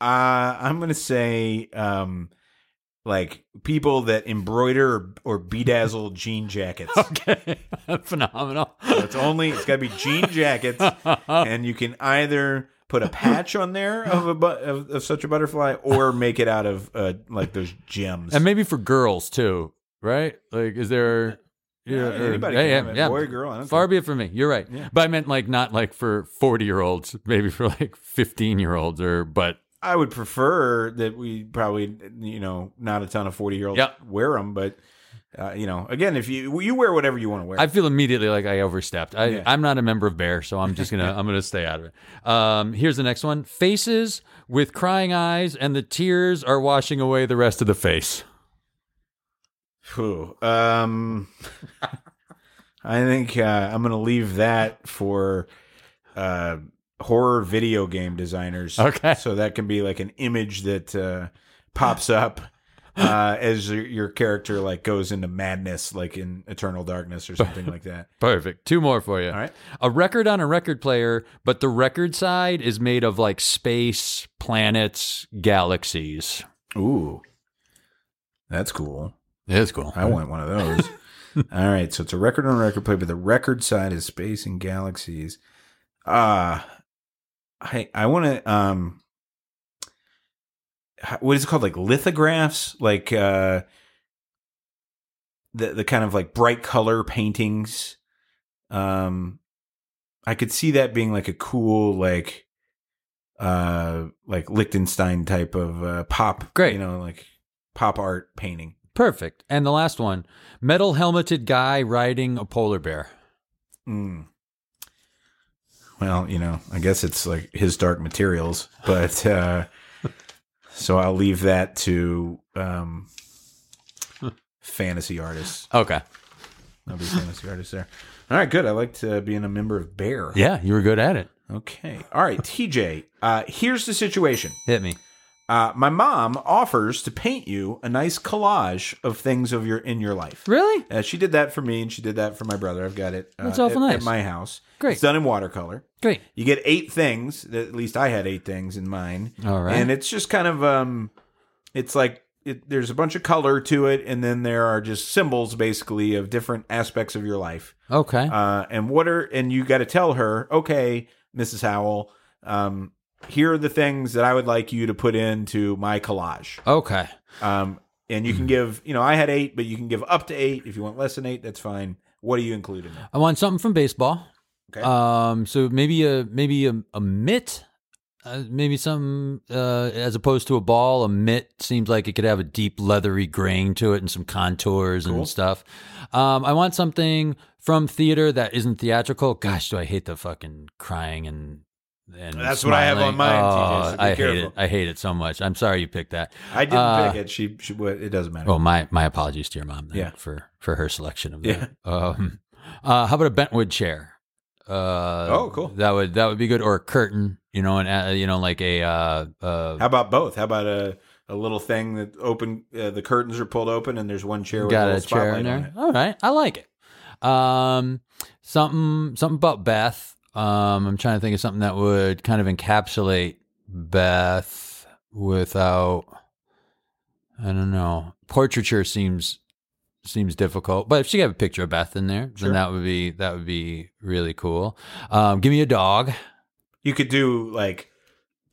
Uh, I'm gonna say um, like people that embroider or, or bedazzle [laughs] jean jackets. Okay. [laughs] Phenomenal. So it's only it's got to be jean jackets, and you can either put a patch on there of a bu- of, of such a butterfly, or make it out of uh, like those gems. And maybe for girls too, right? Like, is there. Yeah, or- anybody yeah, yeah, yeah. boy or girl, I don't Far care. be it from me. You're right. But I meant like not like for 40 year olds, maybe for like 15 year olds or, but I would prefer that we probably you know not a ton of forty year olds Yep. wear them, but. Uh, you know, again, if you you wear whatever you want to wear, I feel immediately like I overstepped. I, Yeah. I'm not a member of Bear, so I'm just gonna [laughs] I'm gonna stay out of it. Um, here's the next one: faces with crying eyes, and the tears are washing away the rest of the face. Phew. Um, I think uh, I'm to leave that for uh, horror video game designers. Okay. So that can be like an image that uh, pops up uh, as your, your character like goes into madness, like in Eternal Darkness or something like that. [laughs] Perfect. Two more for you. All right. A record on a record player, but the record side is made of like space, planets, galaxies. Ooh, that's cool. It's cool. I want one of those. [laughs] All right, so it's a record on a record player, but the record side is space and galaxies. Uh I I want to um what is it called like lithographs like uh the the kind of like bright color paintings um I could see that being like a cool like uh like lichtenstein type of uh pop Great. you know like pop art painting Perfect. And the last one metal helmeted guy riding a polar bear. Mm. Well, you know, I guess it's like his dark materials, but uh so I'll leave that to um fantasy artists. Okay. I'll be fantasy artists there. All right, good. I liked uh, being a member of Bear. Yeah, you were good at it. Okay. All right, TJ. Uh here's the situation. Hit me. Uh my mom offers to paint you a nice collage of things of your in your life. Really? Uh, she did that for me, and she did that for my brother. I've got it. Uh, That's awful at, nice. at my house. Great. It's done in watercolor. Great. You get eight things. At least I had eight things in mine. All right. And it's just kind of um, it's like it, there's a bunch of color to it, and then there are just symbols basically of different aspects of your life. Okay. Uh, and what are and you got to tell her, okay, Mrs. Howell, um, here are the things that I would like you to put into my collage. okay. Um, and you can give, you know, I had eight, but you can give up to eight. If you want less than eight, that's fine. What do you include in there? I want something from baseball. Okay. Um, so maybe a maybe a, a mitt, uh, maybe some uh, as opposed to a ball. A mitt seems like it could have a deep leathery grain to it and some contours Cool. and stuff. Um, I want something from theater that isn't theatrical. Gosh, do I hate the fucking crying and. And That's what I have on smiling. mine, Oh, so I hate it. I hate it so much. I'm sorry you picked that. I didn't Uh, pick it. She, she, it doesn't matter. Well, my my apologies to your mom then Yeah. for for her selection of Yeah. that. Um, uh, how about a bentwood chair? Uh, Oh, cool. That would that would be good, or a curtain. You know, and uh, you know, like a uh, uh, How about both? How about a, a little thing that open, uh, the curtains are pulled open and there's one chair with got a a little chair in there. All right, I like it. Um, something something about Beth. Um, I'm trying to think of something that would kind of encapsulate Beth without. I don't know. Portraiture seems seems difficult, but if she have a picture of Beth in there, Sure. then that would be that would be really cool. Um, give me a dog. You could do like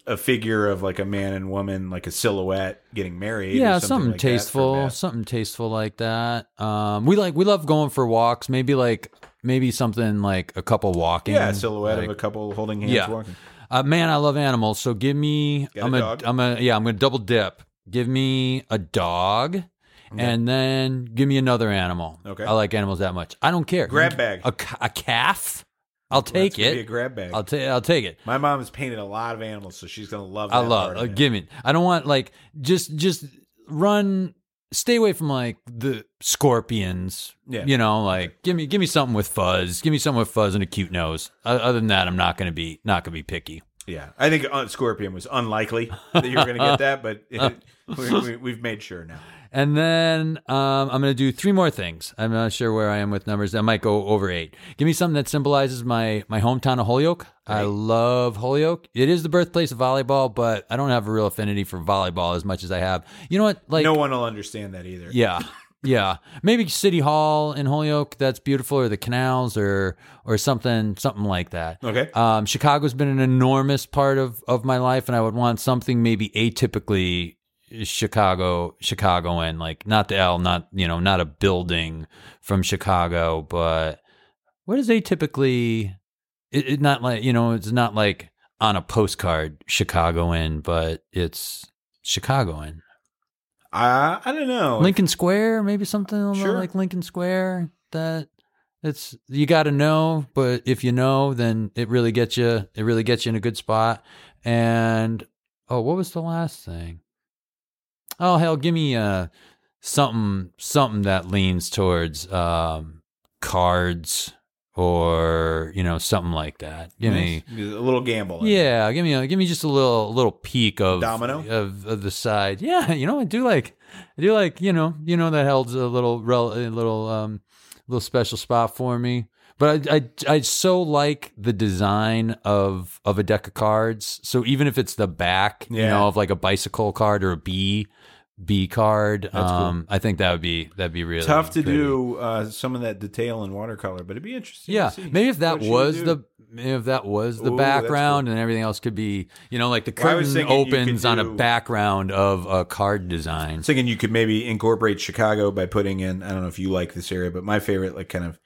a figure of like a man and woman, like a silhouette getting married. or yeah, something, something like tasteful, something tasteful like that. Um, we like we love going for walks. Maybe like maybe something like a couple walking. Yeah, a silhouette like- of a couple holding hands Yeah. walking. Uh, man, I love animals. So give me. Got a I'm dog? I'm a yeah. I'm gonna double dip. Give me a dog. and then give me another animal. Okay. I like animals that much. I don't care. Grab bag. A, a calf. I'll take gonna be a it. grab bag. I'll take. I'll take it. My mom has painted a lot of animals, so she's gonna love. I love. Uh, it. give me. I don't want like just just run. Stay away from like the scorpions. Yeah. You know, like give me give me something with fuzz. Give me something with fuzz and a cute nose. Other than that, I'm not gonna be not gonna be picky. Yeah, I think uh, Scorpion was unlikely that you were going to get [laughs] that, but it, [laughs] we, we, we've made sure now. And then um, I'm going to do three more things. I'm not sure where I am with numbers. I might go over eight. Give me something that symbolizes my my hometown of Holyoke. I love Holyoke. It is the birthplace of volleyball, but I don't have a real affinity for volleyball as much as I have. You know what? Like, no one will understand that either. yeah, yeah. Maybe City Hall in Holyoke. That's beautiful, or the canals, or or something something like that. Okay. Um, Chicago's been an enormous part of, of my life, and I would want something maybe atypically Chicago, Chicagoan, like not the L, not you know, not a building from Chicago, but what is atypically? It, it not like you know, it's not like on a postcard Chicagoan, but it's Chicagoan. I I don't know. Lincoln Square, maybe something Sure. like Lincoln Square. That it's you got to know, but if you know, then it really gets you. It really gets you in a good spot. And oh, what was the last thing? Oh hell, give me uh something something that leans towards um cards or you know something like that. Give me. A little gamble. Yeah, give me a, give me just a little little peek of Domino? of, of the side. Yeah, [laughs] you know I do like I do like you know you know that held a little rel, a little um little special spot for me. But I, I I so like the design of of a deck of cards. So even if it's the back, you Yeah. know, of like a bicycle card or a B B card, That's cool. um, I think that would be that'd be really Tough to pretty. do uh, some of that detail in watercolor, but it'd be interesting. Yeah, to see maybe if that what she was the maybe if that was the Ooh, that's background and everything else could be, you know, like the Well, I was curtain thinking you could opens on a do- background of a card design. I was thinking you could maybe incorporate Chicago by putting in. I don't know if you like this area, but my favorite, like, kind of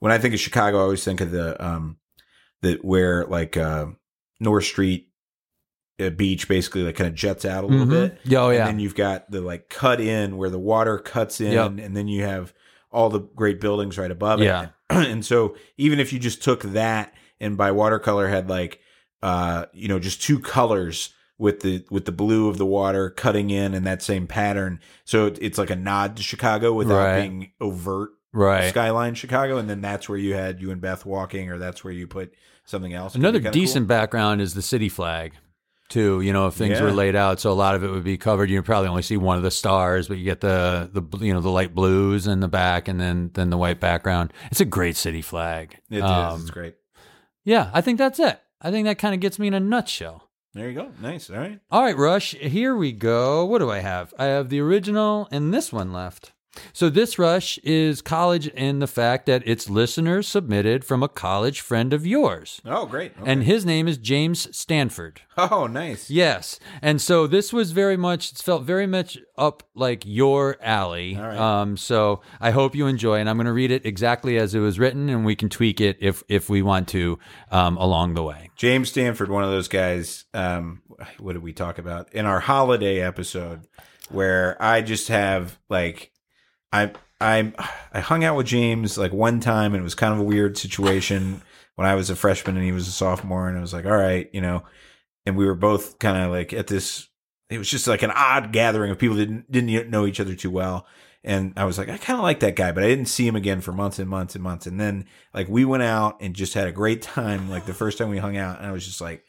when I think of Chicago, I always think of the um, that where like uh, North Street uh, beach basically like kind of jets out a little Mhm. bit. Yeah, oh, And yeah. then you've got the like cut in where the water cuts in, Yep. and then you have all the great buildings right above it. Yeah. [clears throat] and so even if you just took that and by watercolor had like uh you know just two colors with the with the blue of the water cutting in and that same pattern so it, it's like a nod to chicago without Right. being overt right. skyline chicago and then that's where you had you and beth walking or that's where you put something else Could be Another kinda decent cool. background is the city flag, too. You know, if things Yeah. were laid out, so a lot of it would be covered. You probably only see one of the stars, but you get the the you know the light blues in the back, and then then the white background. It's a great city flag. It is. Um, it's great Yeah, I think that's it. I think that kind of gets me in a nutshell. there you go nice all right All right, Rush, here we go. What do I have? I have the original and this one left. So, this Rush is college in the fact that it's listeners submitted from a college friend of yours. oh great Okay. And his name is James Stanford. oh nice Yes. And so this was very much, it's felt very much up like your alley. All right. Um, so I hope you enjoy, and I'm going to read it exactly as it was written, and we can tweak it if, if we want to um, along the way. James Stanford, one of those guys. Um, what did we talk about in our holiday episode? Where I just have like, I I I hung out with James like one time, and it was kind of a weird situation when I was a freshman and he was a sophomore, and I was like, all right, you know, and we were both kind of like at this. It was just like an odd gathering of people that didn't didn't know each other too well. And I was like, I kind of like that guy, but I didn't see him again for months and months and months. And then like we went out and just had a great time. Like the first time we hung out, and I was just like,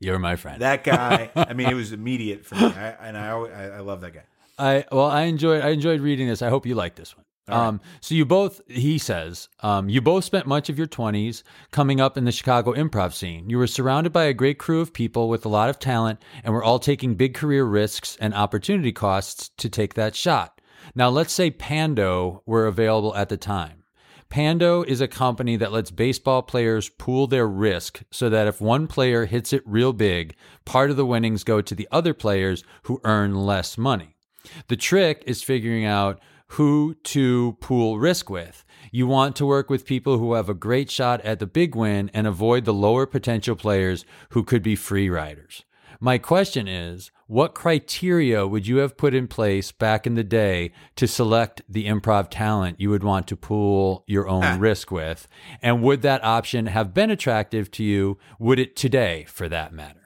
You're my friend. that guy. [laughs] I mean, it was immediate for me, I, and I, always, I I love that guy. I well, I enjoyed I enjoyed reading this. I hope you like this one. Right. Um, so you both, he says, um, you both spent much of your twenties coming up in the Chicago improv scene. You were surrounded by a great crew of people with a lot of talent, and were all taking big career risks and opportunity costs to take that shot. Now, let's say Pando were available at the time. Pando is a company that lets baseball players pool their risk so that if one player hits it real big, part of the winnings go to the other players who earn less money. The trick is figuring out who to pool risk with. You want to work with people who have a great shot at the big win and avoid the lower potential players who could be free riders. My question is, what criteria would you have put in place back in the day to select the improv talent you would want to pool your own Ah. risk with? And would that option have been attractive to you? Would it today, for that matter?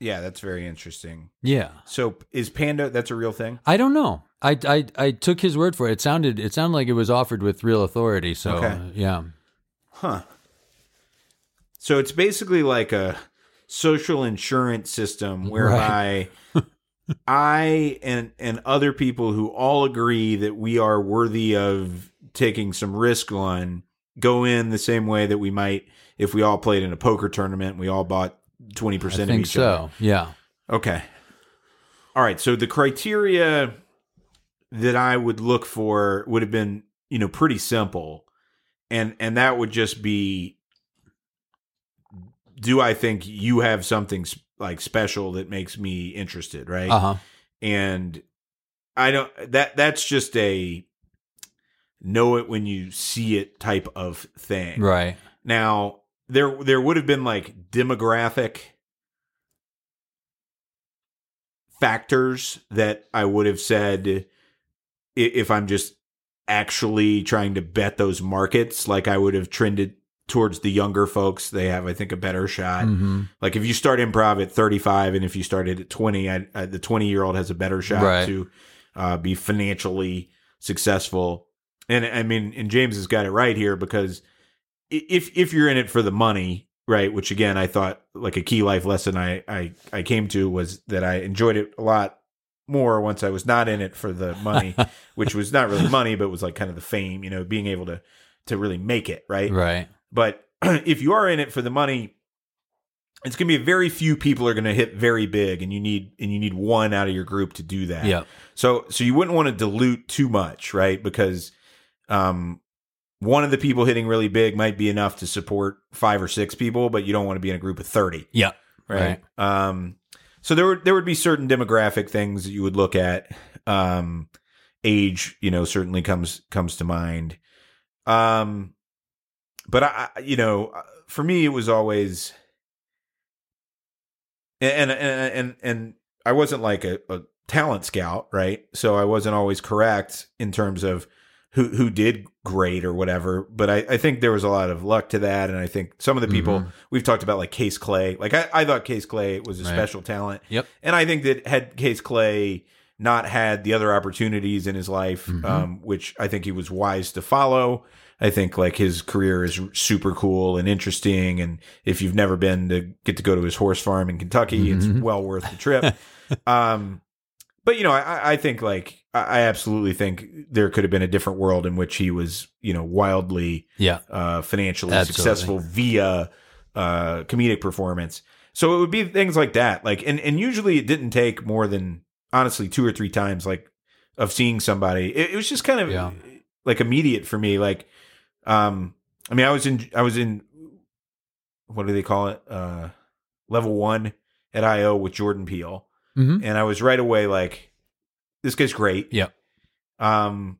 Yeah, that's very interesting. Yeah. So is Pando? That's a real thing. I don't know. I, I, I took his word for it. It sounded it sounded like it was offered with real authority. So Okay. yeah. Huh. So it's basically like a social insurance system [laughs] whereby I and and other people who all agree that we are worthy of taking some risk on go in the same way that we might if we all played in a poker tournament we all bought 20% I of each other. so. Yeah. Okay. All right. So the criteria that I would look for would have been, you know, pretty simple. And and that would just be do I think you have something like special that makes me interested, right? Uh huh. And I don't that that's just a know it when you see it type of thing. Right. Now, there there would have been like demographic factors that I would have said if I'm just actually trying to bet those markets, like I would have trended towards the younger folks. They have, I think, a better shot. hmm Like if you start improv at 35 and if you started at 20, I, I, the 20 year old has a better shot Right. to uh, be financially successful. And I mean, and James has got it right here because if if you're in it for the money, right? Which again, I thought like a key life lesson I I I came to was that I enjoyed it a lot more once I was not in it for the money, [laughs] which was not really money, but was like kind of the fame, you know, being able to to really make it, right? Right. But [clears throat] if you are in it for the money, it's going to be very few people are going to hit very big, and you need and you need one out of your group to do that. Yeah. So so you wouldn't want to dilute too much, right? Because um, one of the people hitting really big might be enough to support five or six people, but you don't want to be in a group of thirty, Yeah. right? Um, so there would there would be certain demographic things that you would look at. Um, age, you know, certainly comes comes to mind. Um, but I, I- you know, for me, it was always, and and and and I wasn't like a, a talent scout, right? So I wasn't always correct in terms of who who did great or whatever. But I, I think there was a lot of luck to that, and I think some of the people Mhm. we've talked about, like Case Clay, like I, I thought Case Clay was a Right. special talent, Yep. and I think that had Case Clay not had the other opportunities in his life, Mhm. um, which I think he was wise to follow. I think like his career is super cool and interesting, and if you've never been to get to go to his horse farm in Kentucky, it's Mhm. well worth the trip. [laughs] um, but you know, I, I think like I absolutely think there could have been a different world in which he was, you know, wildly Yeah. uh, financially Absolutely. successful via uh, comedic performance. So it would be things like that. Like, and, and usually it didn't take more than honestly two or three times, like of seeing somebody. It, it was just kind of Yeah. like immediate for me. Like, um, I mean, I was in, I was in, what do they call it? Uh, level one at IO with Jordan Peele. Hmm And I was right away like, this guy's great. Yeah. Um,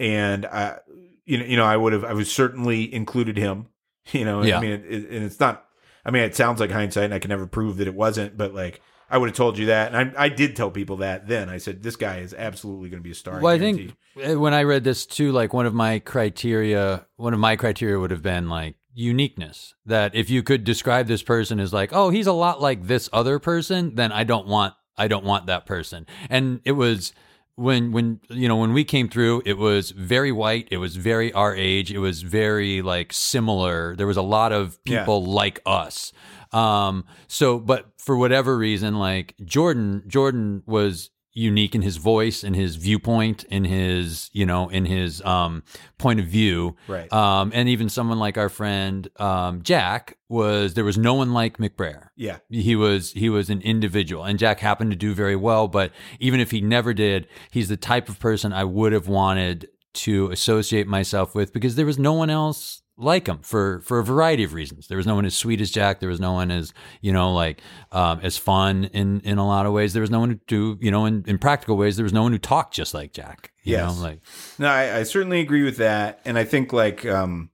and I, you know, you know, I would have, I would certainly included him. [laughs] You know, Yeah. I mean, it, it, and it's not. I mean, it sounds like hindsight, and I can never prove that it wasn't. But like, I would have told you that, and I, I did tell people that. Then I said, this guy is absolutely going to be a star. Well, I guaranteed. think uh, when I read this too, like one of my criteria, one of my criteria would have been like uniqueness. That if you could describe this person as like, oh, he's a lot like this other person, then I don't want, I don't want that person. And it was when, when you know, when we came through, it was very white. It was very our age. It was very like similar. There was a lot of Yeah. people like us. Um, so, but for whatever reason, like Jordan, Jordan was unique in his voice and his viewpoint in his, you know, in his, um, point of view. Right. Um, and even someone like our friend, um, Jack was, there was no one like McBrayer. yeah, He was he was an individual, and Jack happened to do very well. But even if he never did, he's the type of person I would have wanted to associate myself with because there was no one else like him for for a variety of reasons. There was no one as sweet as Jack. There was no one as you know like um, as fun in in a lot of ways. There was no one who do you know in, in practical ways. There was no one who talked just like Jack. You Yes. know, like no, I, I certainly agree with that, and I think like, um,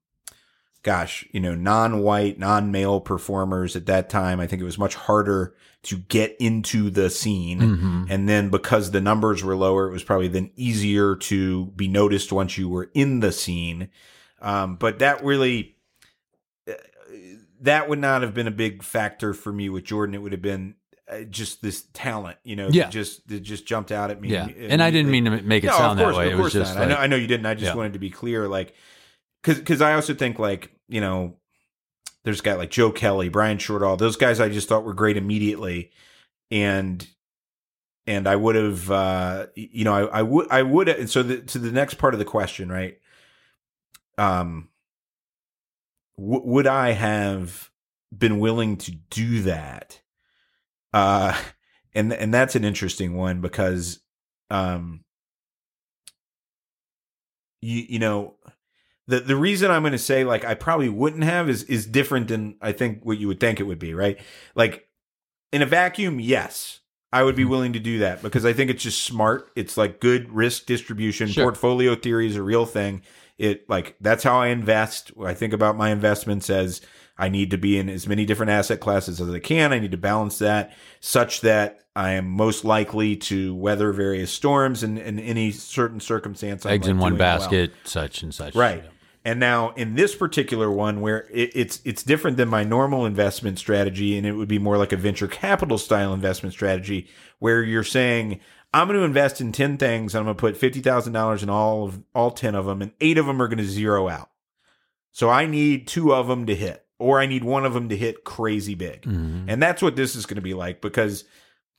gosh, you know, non-white, non-male performers at that time. I think it was much harder to get into the scene. Mhm. And then because the numbers were lower, it was probably then easier to be noticed once you were in the scene. Um, but that really, uh, that would not have been a big factor for me with Jordan. It would have been uh, just this talent, you know, that Yeah. just that just jumped out at me. Yeah, and I didn't mean to make it No, sound course, that way. Of It course was just not. I know, I know you didn't. I just Yeah. wanted to be clear, like, because because I also think like you know, there's a guy like Joe Kelly, Brian Shortall, those guys I just thought were great immediately, and and I would have, uh, you know, I, I would I would, and so the, to the next part of the question, right? Um, w- would I have been willing to do that? Uh, and and that's an interesting one because, um, you you know, the the reason I'm going to say like I probably wouldn't have is is different than I think what you would think it would be, right? Like in a vacuum, yes. I would be willing to do that because I think it's just smart. It's like good risk distribution. Sure. Portfolio theory is a real thing. It like that's how I invest. I think about my investments as I need to be in as many different asset classes as I can. I need to balance that such that I am most likely to weather various storms and in any certain circumstance. I'm eggs like in one doing well. basket, such and such. Right. And now in this particular one where it, it's it's different than my normal investment strategy and it would be more like a venture capital style investment strategy where you're saying I'm going to invest in 10 things and I'm going to put $50,000 in all of all 10 of them and 8 of them are going to zero out. So I need 2 of them to hit or I need one of them to hit crazy big. Mhm. And that's what this is going to be like because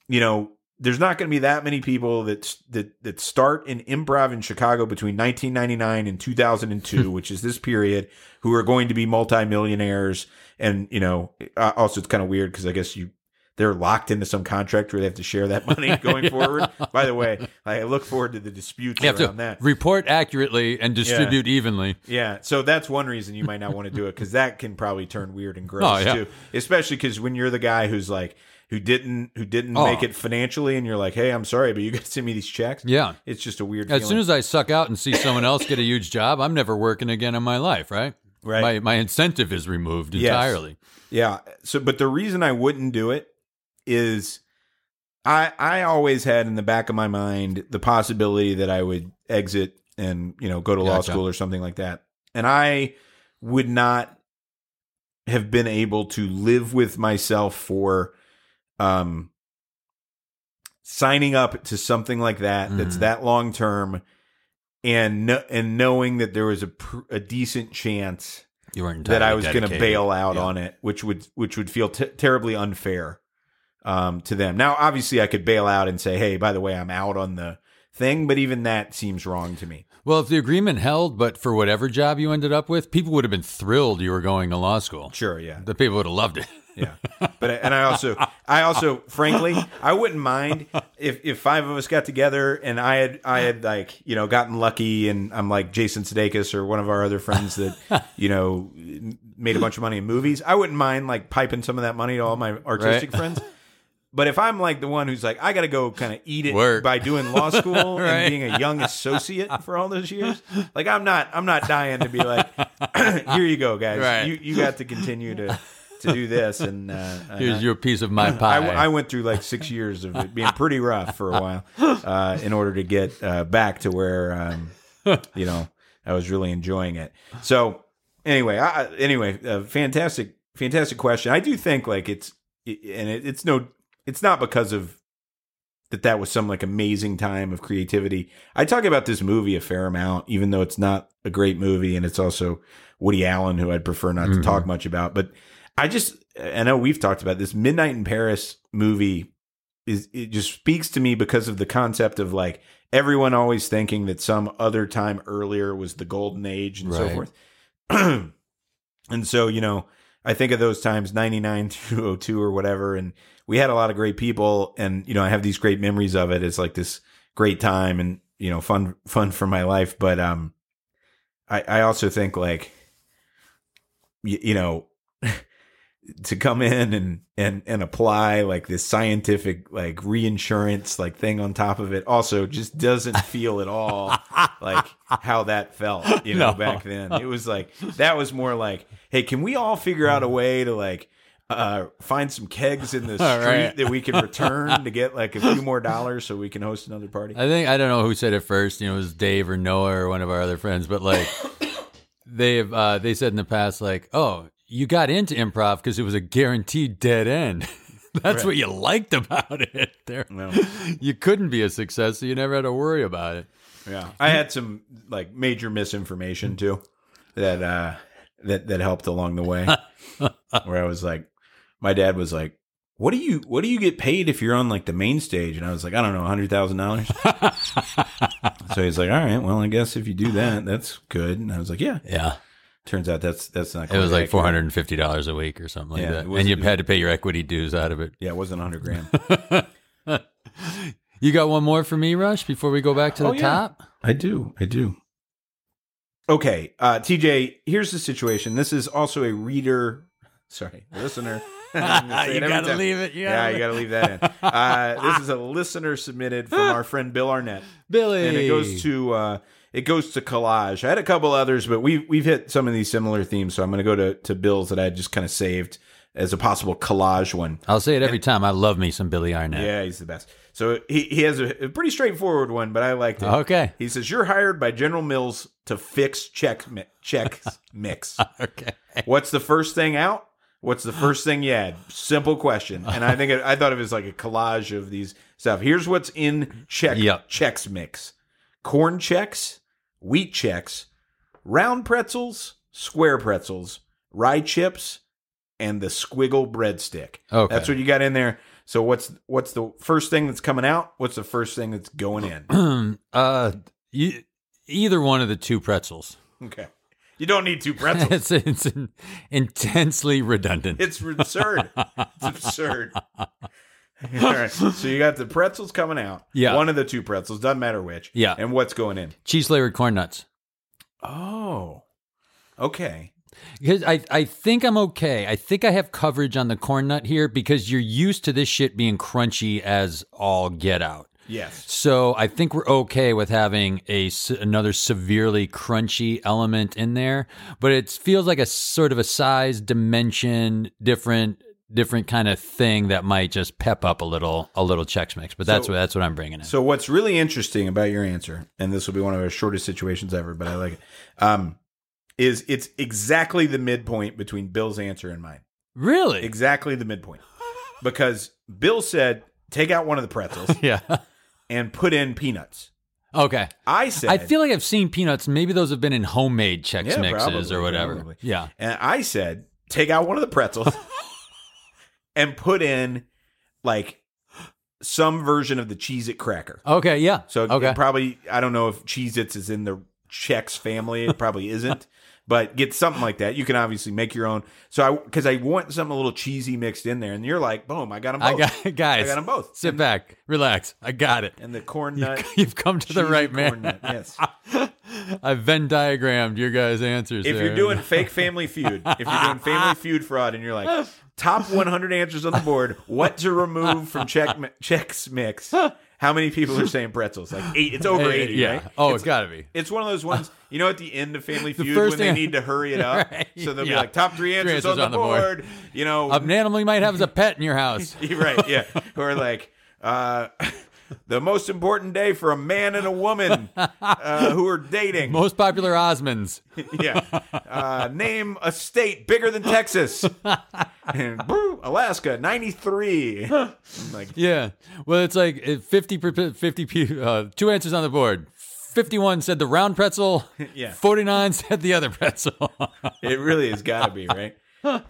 you know, there's not going to be that many people that that that start in improv in Chicago between 1999 and 2002, which is this period, who are going to be multimillionaires. And you know, uh, also it's kind of weird because I guess you they're locked into some contract where they have to share that money [laughs] going forward. By the way, I look forward to the disputes You have around to that. report accurately and distribute evenly. Yeah, so that's one reason you might not want to do it because that can probably turn weird and gross Oh, yeah. too. Especially because when you're the guy who's like who didn't who didn't Oh. make it financially, and you're like, hey, I'm sorry, but you got to send me these checks. Yeah. It's just a weird. As feeling. soon as I suck out and see someone else get a huge job, I'm never working again in my life, right? Right. My my incentive is removed Yes. entirely. Yeah. So, but the reason I wouldn't do it is I I always had in the back of my mind the possibility that I would exit and you know go to law school or something like that, and I would not have been able to live with myself for um signing up to something like that that's Mhm. that long term and and knowing that there was a pr- a decent chance You weren't that I was going to bail out Yeah. on it, which would which would feel t- terribly unfair um, to them. Now, obviously, I could bail out and say, "Hey, by the way, I'm out on the thing," but even that seems wrong to me. Well, if the agreement held, but for whatever job you ended up with, people would have been thrilled you were going to law school. Sure, yeah, The people would have loved it. yeah. But and I also, I also, frankly, I wouldn't mind if if five of us got together and I had I had like you know gotten lucky and I'm like Jason Sudeikis or one of our other friends that [laughs] you know made a bunch of money in movies. I wouldn't mind like piping some of that money to all my artistic Right. friends. But if I'm like the one who's like, I got to go kind of eat it Work. by doing law [laughs] school Right. and being a young associate for all those years, like I'm not, I'm not dying to be like, [clears throat] here you go, guys. Right. You you got to continue to to do this, and uh, Here's your piece of my [clears throat] pie. I went through like six years of it being pretty rough for a while uh, in order to get uh, back to where um, you know I was really enjoying it. So anyway, I, I- anyway, uh, fantastic, fantastic question. I do think like it's and it, it's no, it's not because of that that was some like amazing time of creativity. I talk about this movie a fair amount, even though it's not a great movie, and it's also Woody Allen, who I'd prefer not to Mhm. talk much about. But I just, I know we've talked about this Midnight in Paris movie is it just speaks to me because of the concept of like everyone always thinking that some other time earlier was the golden age and so forth. [clears throat] and so, you know, I think of those times 99 to 02 or whatever and we had a lot of great people and you know, I have these great memories of it. It's like this great time and you know, fun fun for my life, but um I I also think like you, you know [laughs] to come in and and and apply like this scientific like reinsurance like thing on top of it also just doesn't [laughs] feel at all like how that felt you know No. back then it was like that was more like hey can we all figure out a way to like uh find some kegs in the [laughs] street right. that we can return to get [laughs] like a few more dollars so we can host another party I think I don't know who said it first. You know, it was Dave or Noah or one of our other friends, but like [coughs] they've uh, they said in the past, like, oh, you got into improv because it was a guaranteed dead end. [laughs] That's what you liked about it. There, Well. you couldn't be a success, so you never had to worry about it. Yeah, I had some like major misinformation too that uh that that helped along the way. where I was like, my dad was like, "What do you what do you get paid if you're on like the main stage?" And I was like, "I don't know, hundred thousand dollars." [laughs] so he's like, "All right, well, I guess if you do that, that's good." And I was like, "Yeah." Yeah, Turns out that's that's not. it was like four hundred and fifty dollars a week or something like Yeah, that, and you had to pay your equity dues out of it. Yeah, it wasn't hundred grand. [laughs] You got one more for me, Rush, before we go back to the Oh, yeah. top. I do. I do. Okay, uh, TJ. Here's the situation. This is also a reader. Sorry, listener. Gonna [laughs] you [laughs] gotta time. leave it. You Yeah, you got to leave that in. Uh, [laughs] this is a listener submitted from our friend Bill Arnett, Billy, and it goes to uh, it goes to collage. I had a couple others, but we've we've hit some of these similar themes, so I'm going to go to to Bill's that I just kind of saved as a possible collage one. I'll say it every time. I love me some Billy Arnett. Yeah, he's the best. So he, he has a, a pretty straightforward one, but I liked it. Okay. He says you're hired by General Mills to fix check mi- Chex Mix. Okay. What's the first thing out? What's the first thing you add? Simple question. And I think it, I thought of it as like a collage of these stuff. Here's what's in check Yep. Chex Mix: Corn Chex, Wheat Chex, round pretzels, square pretzels, rye chips, and the squiggle breadstick. Okay. That's what you got in there. So what's what's the first thing that's coming out? What's the first thing that's going in? [clears throat] uh, you, either one of the two pretzels. Okay. You don't need two [laughs] pretzels. it's it's in- intensely redundant. It's [laughs] absurd. It's absurd. [laughs] All right. So you got the pretzels coming out. Yeah. One of the two pretzels, doesn't matter which. Yeah. And what's going in? Cheese layered corn nuts. Oh. Okay. Because I, I think I'm okay. I think I have coverage on the corn nut here because you're used to this shit being crunchy as all get out. Yes. So I think we're okay with having a another severely crunchy element in there, but it feels like a sort of a size, dimension, different different kind of thing that might just pep up a little a little Chex Mix. But that's So- what that's what I'm bringing in. So what's really interesting about your answer, and this will be one of our shortest situations ever, but I like it, um, is it's exactly the midpoint between Bill's answer and mine. really? Exactly the midpoint. Because Bill said, take out one of the pretzels [laughs] yeah. And put in peanuts. Okay. I said, I feel like I've seen peanuts. Maybe those have been in homemade Chex Yeah, Mixes probably, or whatever. probably. Yeah. And I said, take out one of the pretzels [laughs] and put in like some version of the Cheez It cracker. Okay. Yeah. So okay. probably, I don't know if Cheez Its is in the Chex family. It probably isn't. But get something like that. You can obviously make your own. So I, because I want something a little cheesy mixed in there, and you're like, boom, I got them both. I got [laughs] guys. I got them both. Sit back, relax. I got it. And the corn nut. [laughs] You've come to the right man. nut, Yes. [laughs] I've Venn diagrammed your guys' answers. if there. you're doing fake Family Feud, if you're doing Family Feud fraud, and you're like top 100 answers on the board, what to remove from check Chex Mix? How many people are saying pretzels? Like eight. It's over 80, yeah. right? Oh, it's, it's got to be. it's one of those ones. You know, at the end of Family Feud, when they need to hurry it [laughs] up, Right, so they'll be like top three answers, answers on, the, board. You know, An animal you might have as a pet in your house. [laughs] Right? Yeah, or like. [laughs] Uh, the most important day for a man and a woman [laughs] uh, who are dating. Most popular Osmonds. [laughs] yeah. Uh, name a state bigger than Texas. [laughs] and, Alaska, 93. like, Yeah. Well, it's like uh, 50, 50 uh, two answers on the board. 51 said the round pretzel. Yeah. 49 said the other pretzel. it really has got to be, right?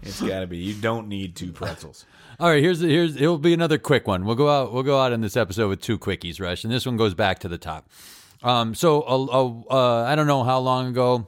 It's got to be. You don't need two pretzels. All right, here's here's it'll be another quick one. We'll go out we'll go out in this episode with two quickies, Rush, and this one goes back to the top. Um, so uh, I don't know how long ago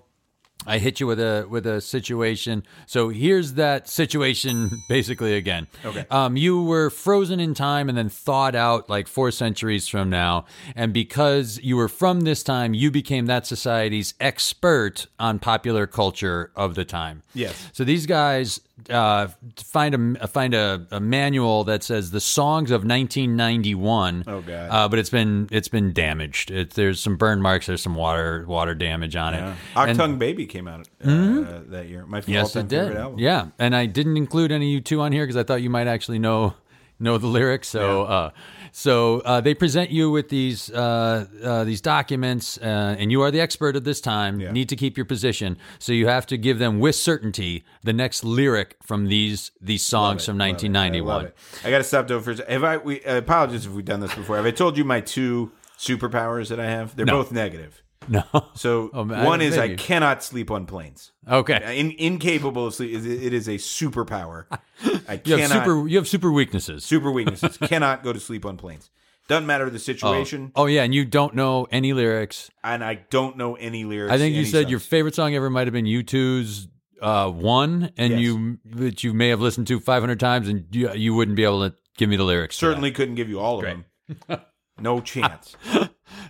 I hit you with a with a situation. So here's that situation [laughs] basically again. Okay. Um, you were frozen in time and then thawed out like four centuries from now, and because you were from this time, you became that society's expert on popular culture of the time. Yes. So these guys uh, find a find a, a manual that says the songs of 1991. Oh, God. Uh, but it's been it's been damaged. It, there's some burn marks. There's some water water damage on Yeah. it. And- Achtung Baby came out uh, that year. My Yes, it did. Yeah, and I didn't include any U2 on here because I thought you might actually know know the lyrics. So, uh, so uh, they present you with these uh, uh, these documents, uh, and you are the expert at this time. Yeah. Need to keep your position, so you have to give them with certainty the next lyric from these these songs from Love it. I 1991. it. I got to stop though for. Have I? We uh, apologize if we've done this before. Have I told you my two superpowers that I have? They're both negative. [laughs] No, So Oh, man, one is I maybe. cannot sleep on planes. okay. In, incapable of sleep. It is a superpower. [laughs] I You cannot. have super you have super weaknesses. super weaknesses. [laughs] cannot go to sleep on planes. Doesn't matter the situation, Oh yeah, and you don't know any lyrics. and I don't know any lyrics. I think you said your favorite song ever might have been U2's uh, "One," and Yes. you that you may have listened to 500 times, and you, you wouldn't be able to give me the lyrics. certainly couldn't give you all of them. No chance.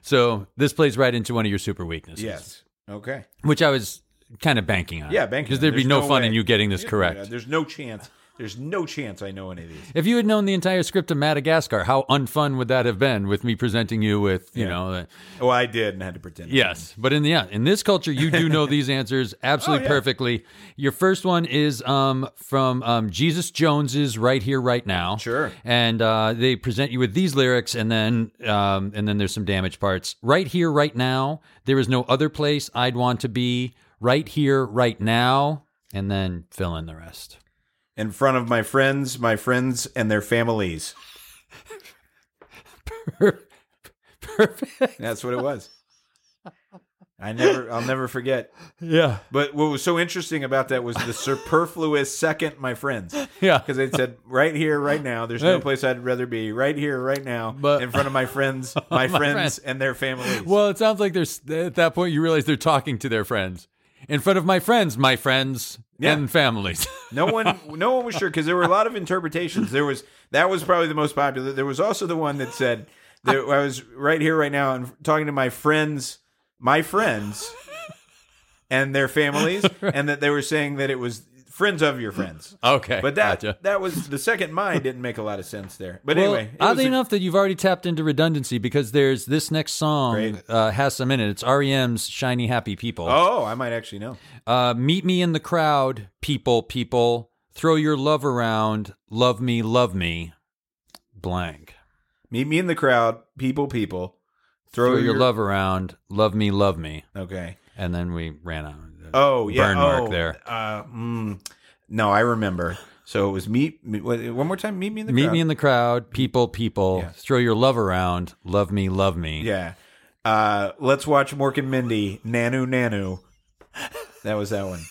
So this plays right into one of your super weaknesses. yes. Okay. which I was kind of banking on. Yeah, banking because there'd be no, no fun way. in you getting this Yeah, correct. There's no chance. There's no chance I know any of these. If you had known the entire script of Madagascar, how unfun would that have been with me presenting you with, you Yeah. know, Well, I did and had to pretend. Yes, but in the end, in this culture, you do know these answers [laughs] absolutely Oh, yeah. perfectly. Your first one is um, from um, Jesus Jones's "Right Here, Right Now." Sure. and uh, they present you with these lyrics, and then um, and then there's some damage parts. Right here, right now. There is no other place I'd want to be. Right here, right now, and then fill in the rest. In front of my friends, my friends and their families. Perfect. That's what it was. I never. I'll never forget. Yeah, But what was so interesting about that was the superfluous second, my friends, yeah. because they said right here, right now. There's no place I'd rather be. Right here, right now, But- in front of my friends, [laughs] my, friends, friends. and their families. Well, it sounds like there's at that point you realize they're talking to their friends in front of my friends, my friends Yeah. and families. [laughs] No one, no one was sure because there were a lot of interpretations. There was that was probably the most popular. There was also the one that said that I was right here, right now, and talking to my friends, my friends, and their families, [laughs] and that they were saying that it was friends of your friends. [laughs] okay, But that gotcha. that was the second mine didn't make a lot of sense there. But Well, anyway, oddly a- enough, that you've already tapped into redundancy because there's this next song uh, has some in it. It's REM's "Shiny Happy People." oh, I might actually know. Uh, meet me in the crowd, people, people. Throw your love around. Love me, love me. Blank. Meet me in the crowd, people, people. Throw, Throw your love around. Love me, love me. Okay. And then we ran out. Oh yeah. Burn mark oh, there. Uh, mm, no, I remember. So it was meet. me- One more time. Meet me in the Meet crowd. me in the crowd, people, people. Yeah. Throw your love around. Love me, love me. Yeah. Uh, let's watch Mork and Mindy. Nanu Nanu. That was that one.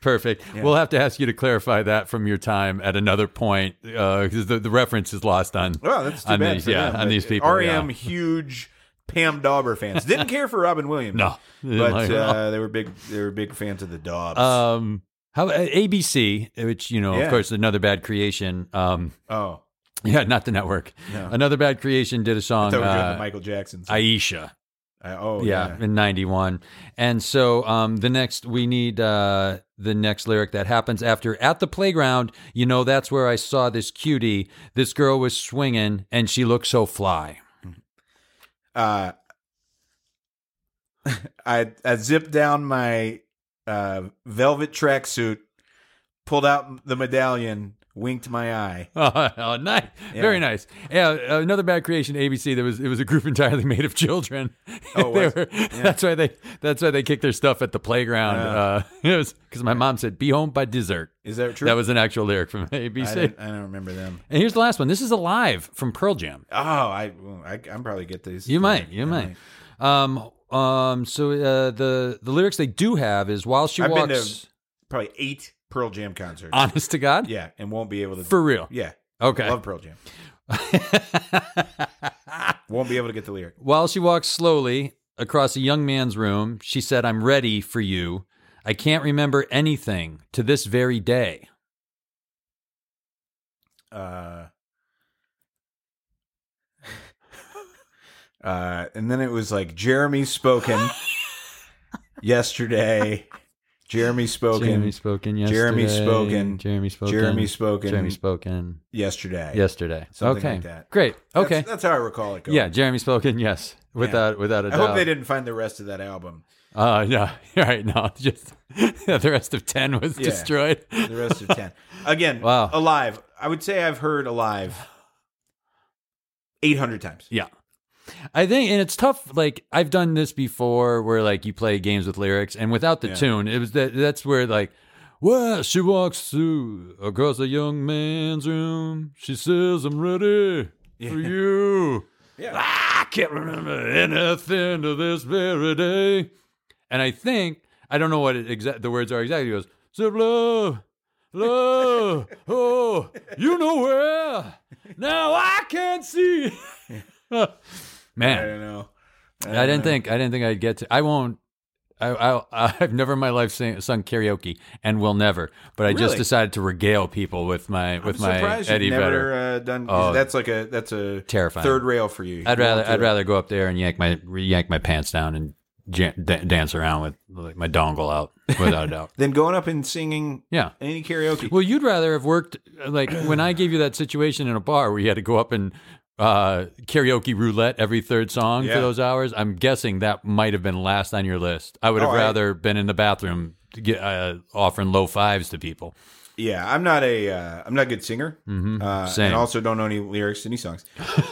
Perfect. We'll have to ask you to clarify that from your time at another point because the, the reference is lost on. Well, that's too on bad these, yeah, them, on these people. REM yeah. huge Pam Dawber fans. Didn't [laughs] care for Robin Williams. No, but like her at all. uh, they were big. They were big fans of the Dobbs. Um, how uh, ABC, which you know, Yeah. of course, another bad creation. Um, oh, yeah, not the network. No. Another bad creation did a song, thought we were uh, Michael Jackson. song. Iesha. I- oh yeah, yeah. in 91 and so um the next we need uh the next lyric that happens after at the playground you know that's where i saw this cutie this girl was swinging and she looked so fly uh, [laughs] I I zipped down my uh, velvet tracksuit, pulled out the medallion, winked my eye. [laughs] oh, oh, nice Yeah. very nice yeah another bad creation abc there was it was a group [laughs] entirely made of children Oh, it [laughs] They was? were- that's why they that's why they kicked their stuff at the playground Yeah. uh it was because my mom said be home by dessert Is that true? that was an actual lyric from abc didn't- I don't remember them. and here's the last one this is alive from pearl jam Oh, I, I I'm probably get these. You might, you I might. Um, um. So uh, the the lyrics they do have is while she I've walks. probably eight Pearl Jam concert. Honest to God, yeah, and won't be able to. for real. yeah, Okay. love Pearl Jam. [laughs] Won't be able to get the lyric. while she walks slowly across a young man's room, she said, "I'm ready for you. I can't remember anything to this very day." Uh, [laughs] uh, and then it was like Jeremy spoken [laughs] yesterday. Jeremy spoken Jeremy spoken yesterday. Jeremy spoken. Jeremy spoken. Jeremy spoken. Jeremy spoken yesterday. yesterday. Something okay. like that. Great. Okay. That's, how I recall it going. yeah, Jeremy spoken. Yes, without without a I doubt. I hope they didn't find the rest of that album. Uh, [laughs] no, right. No, [laughs] just [laughs] the rest of ten was Yeah. destroyed. The rest of 10. Again, Wow. Alive. I would say I've heard Alive 800 times. Yeah. I think, and it's tough. Like I've done this before, where like you play games with lyrics, and without the Yeah. tune, it was that. That's where like, well, she walks through across a young man's room. She says, "I'm ready for you." [laughs] Yeah. I can't remember anything to this very day. And I think I don't know what it exa- the words are exactly. He goes, "Zip love, love, oh, you know where? Now I can't see." [laughs] I Man, don't know. I didn't think I didn't think I'd get to. I won't. I, I [laughs] I've never in my life sing, sung karaoke and will never. But I just decided to regale people with my with I'm my surprised Eddie you've never uh, done. Oh. that's like a that's a Terrifying. third rail for you. I'd You rather I'd rather go up there and yank my yank my pants down and dance around with like my dongle out without a doubt. [laughs] than going up and singing Yeah. any karaoke. Well, you'd rather have worked like when I gave you that situation in a bar where you had to go up and uh, karaoke roulette every third song Yeah. for those hours. I'm guessing that might have been last on your list. I would have Oh, I- rather been in the bathroom to get uh, offering low fives to people. Yeah, I'm not a uh, I'm not a good singer, Mm-hmm. uh, and also don't know any lyrics to any songs.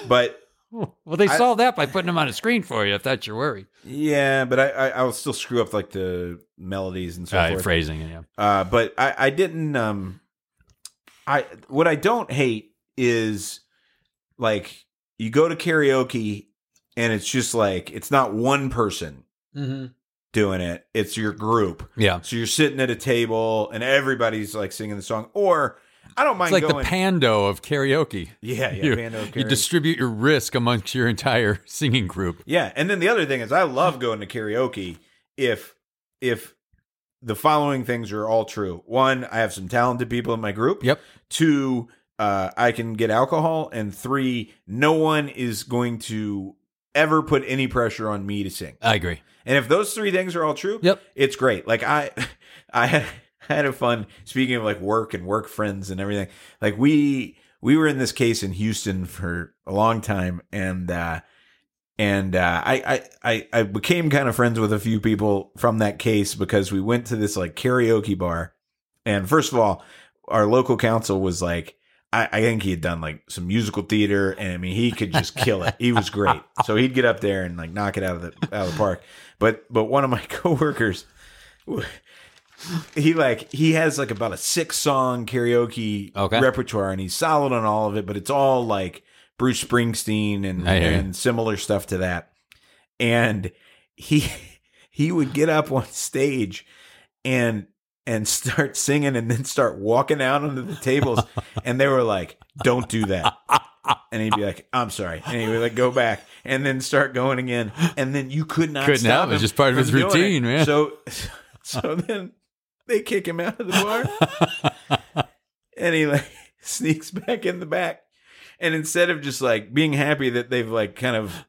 But [laughs] Well, they solved that by putting them on a screen for you, if that's your worry. yeah, but I, I I'll still screw up like the melodies and so Uh, forth. phrasing, yeah. Uh, but I, I didn't. Um, I what I don't hate is like you go to karaoke and it's just like it's not one person Mm-hmm. doing it; it's your group. Yeah. So you're sitting at a table and everybody's like singing the song. Or I don't mind It's like going. the pando of karaoke. yeah, yeah, you, pando you karaoke. distribute your risk amongst your entire [laughs] singing group. Yeah, and then the other thing is I love going to karaoke if if the following things are all true. One, I have some talented people in my group. Yep. Two, uh, I can get alcohol, and three, no one is going to ever put any pressure on me to sing. I agree. And if those three things are all true, Yep. it's great. Like I, [laughs] I had I had a fun. Speaking of like work and work friends and everything, like we we were in this case in Houston for a long time, and uh, and uh, I, I I I became kind of friends with a few people from that case because we went to this like karaoke bar, and first of all, our local counsel was like. I, I think he had done like some musical theater, and I mean he could just kill it. He was great, so he'd get up there and like knock it out of the out of the park. But but one of my [laughs] coworkers, he like he has like about a six song karaoke Okay. repertoire, and he's solid on all of it. But it's all like Bruce Springsteen and hear you. and similar stuff to that. And he he would get up on stage and and [laughs] start singing and then start walking out onto the tables. And they were like don't do that. And he'd be like i'm sorry. And he would like go back and then start going again. And then you could not Couldn't stop help it. him Just part of his routine, man. so [laughs] so then they kick him out of the bar. And he like [laughs] sneaks back in the back. And instead of just like being happy that they've like kind of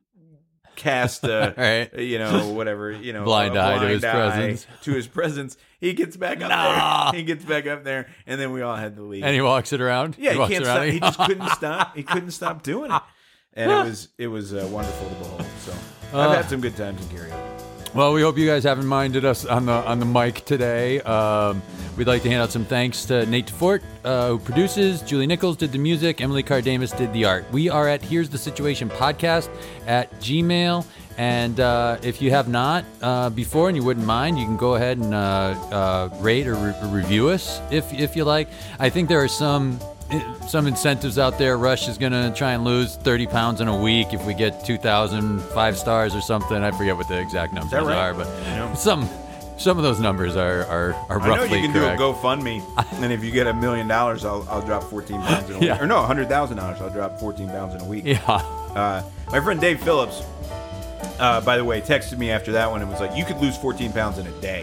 cast uh [laughs] Right. you know whatever you know Blind a eye to his presence. to his presence he gets back up Nah. there he gets back up there and then we all had to leave And he walks it around. yeah he walks can't stop he just couldn't [laughs] stop he couldn't stop doing it and it was it was uh, wonderful to behold so Uh. i've had some good times in karaoke Well, we hope you guys haven't minded us on the on the mic today. Um, we'd like to hand out some thanks to Nate DeFort, uh, who produces. Julie Nichols did the music. Emily Cardamus did the art. We are at Here's the Situation podcast at Gmail. And uh, if you have not uh, before and you wouldn't mind, you can go ahead and uh, uh, rate or re- review us if if you like. I think there are some some incentives out there. Rush is going to try and lose 30 pounds in a week if we get 2,000 five stars or something. I forget what the exact numbers right? are, but know. some some of those numbers are are, are roughly I know you can correct. do a GoFundMe, [laughs] and if you get a million dollars, I'll I'll drop fourteen pounds in a week. Yeah. Or no, hundred thousand dollars, I'll drop fourteen pounds in a week. yeah. Uh, my friend Dave Phillips, uh, by the way, texted me after that one and was like, "You could lose 14 pounds in a day,"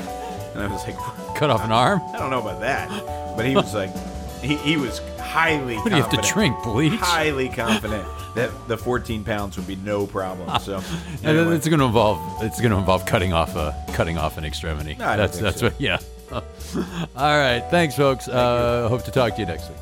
and I was like, Cut off an arm? [laughs] "I don't know about that," but he was like, he, he was highly. What do you have to drink? Bleach? Highly confident that the 14 pounds would be no problem. So [laughs] And then anyway. it's going to involve it's going to involve cutting off a cutting off an extremity. No, that's that's so. what yeah. [laughs] All right. Thanks, folks. Uh, hope to talk to you next week.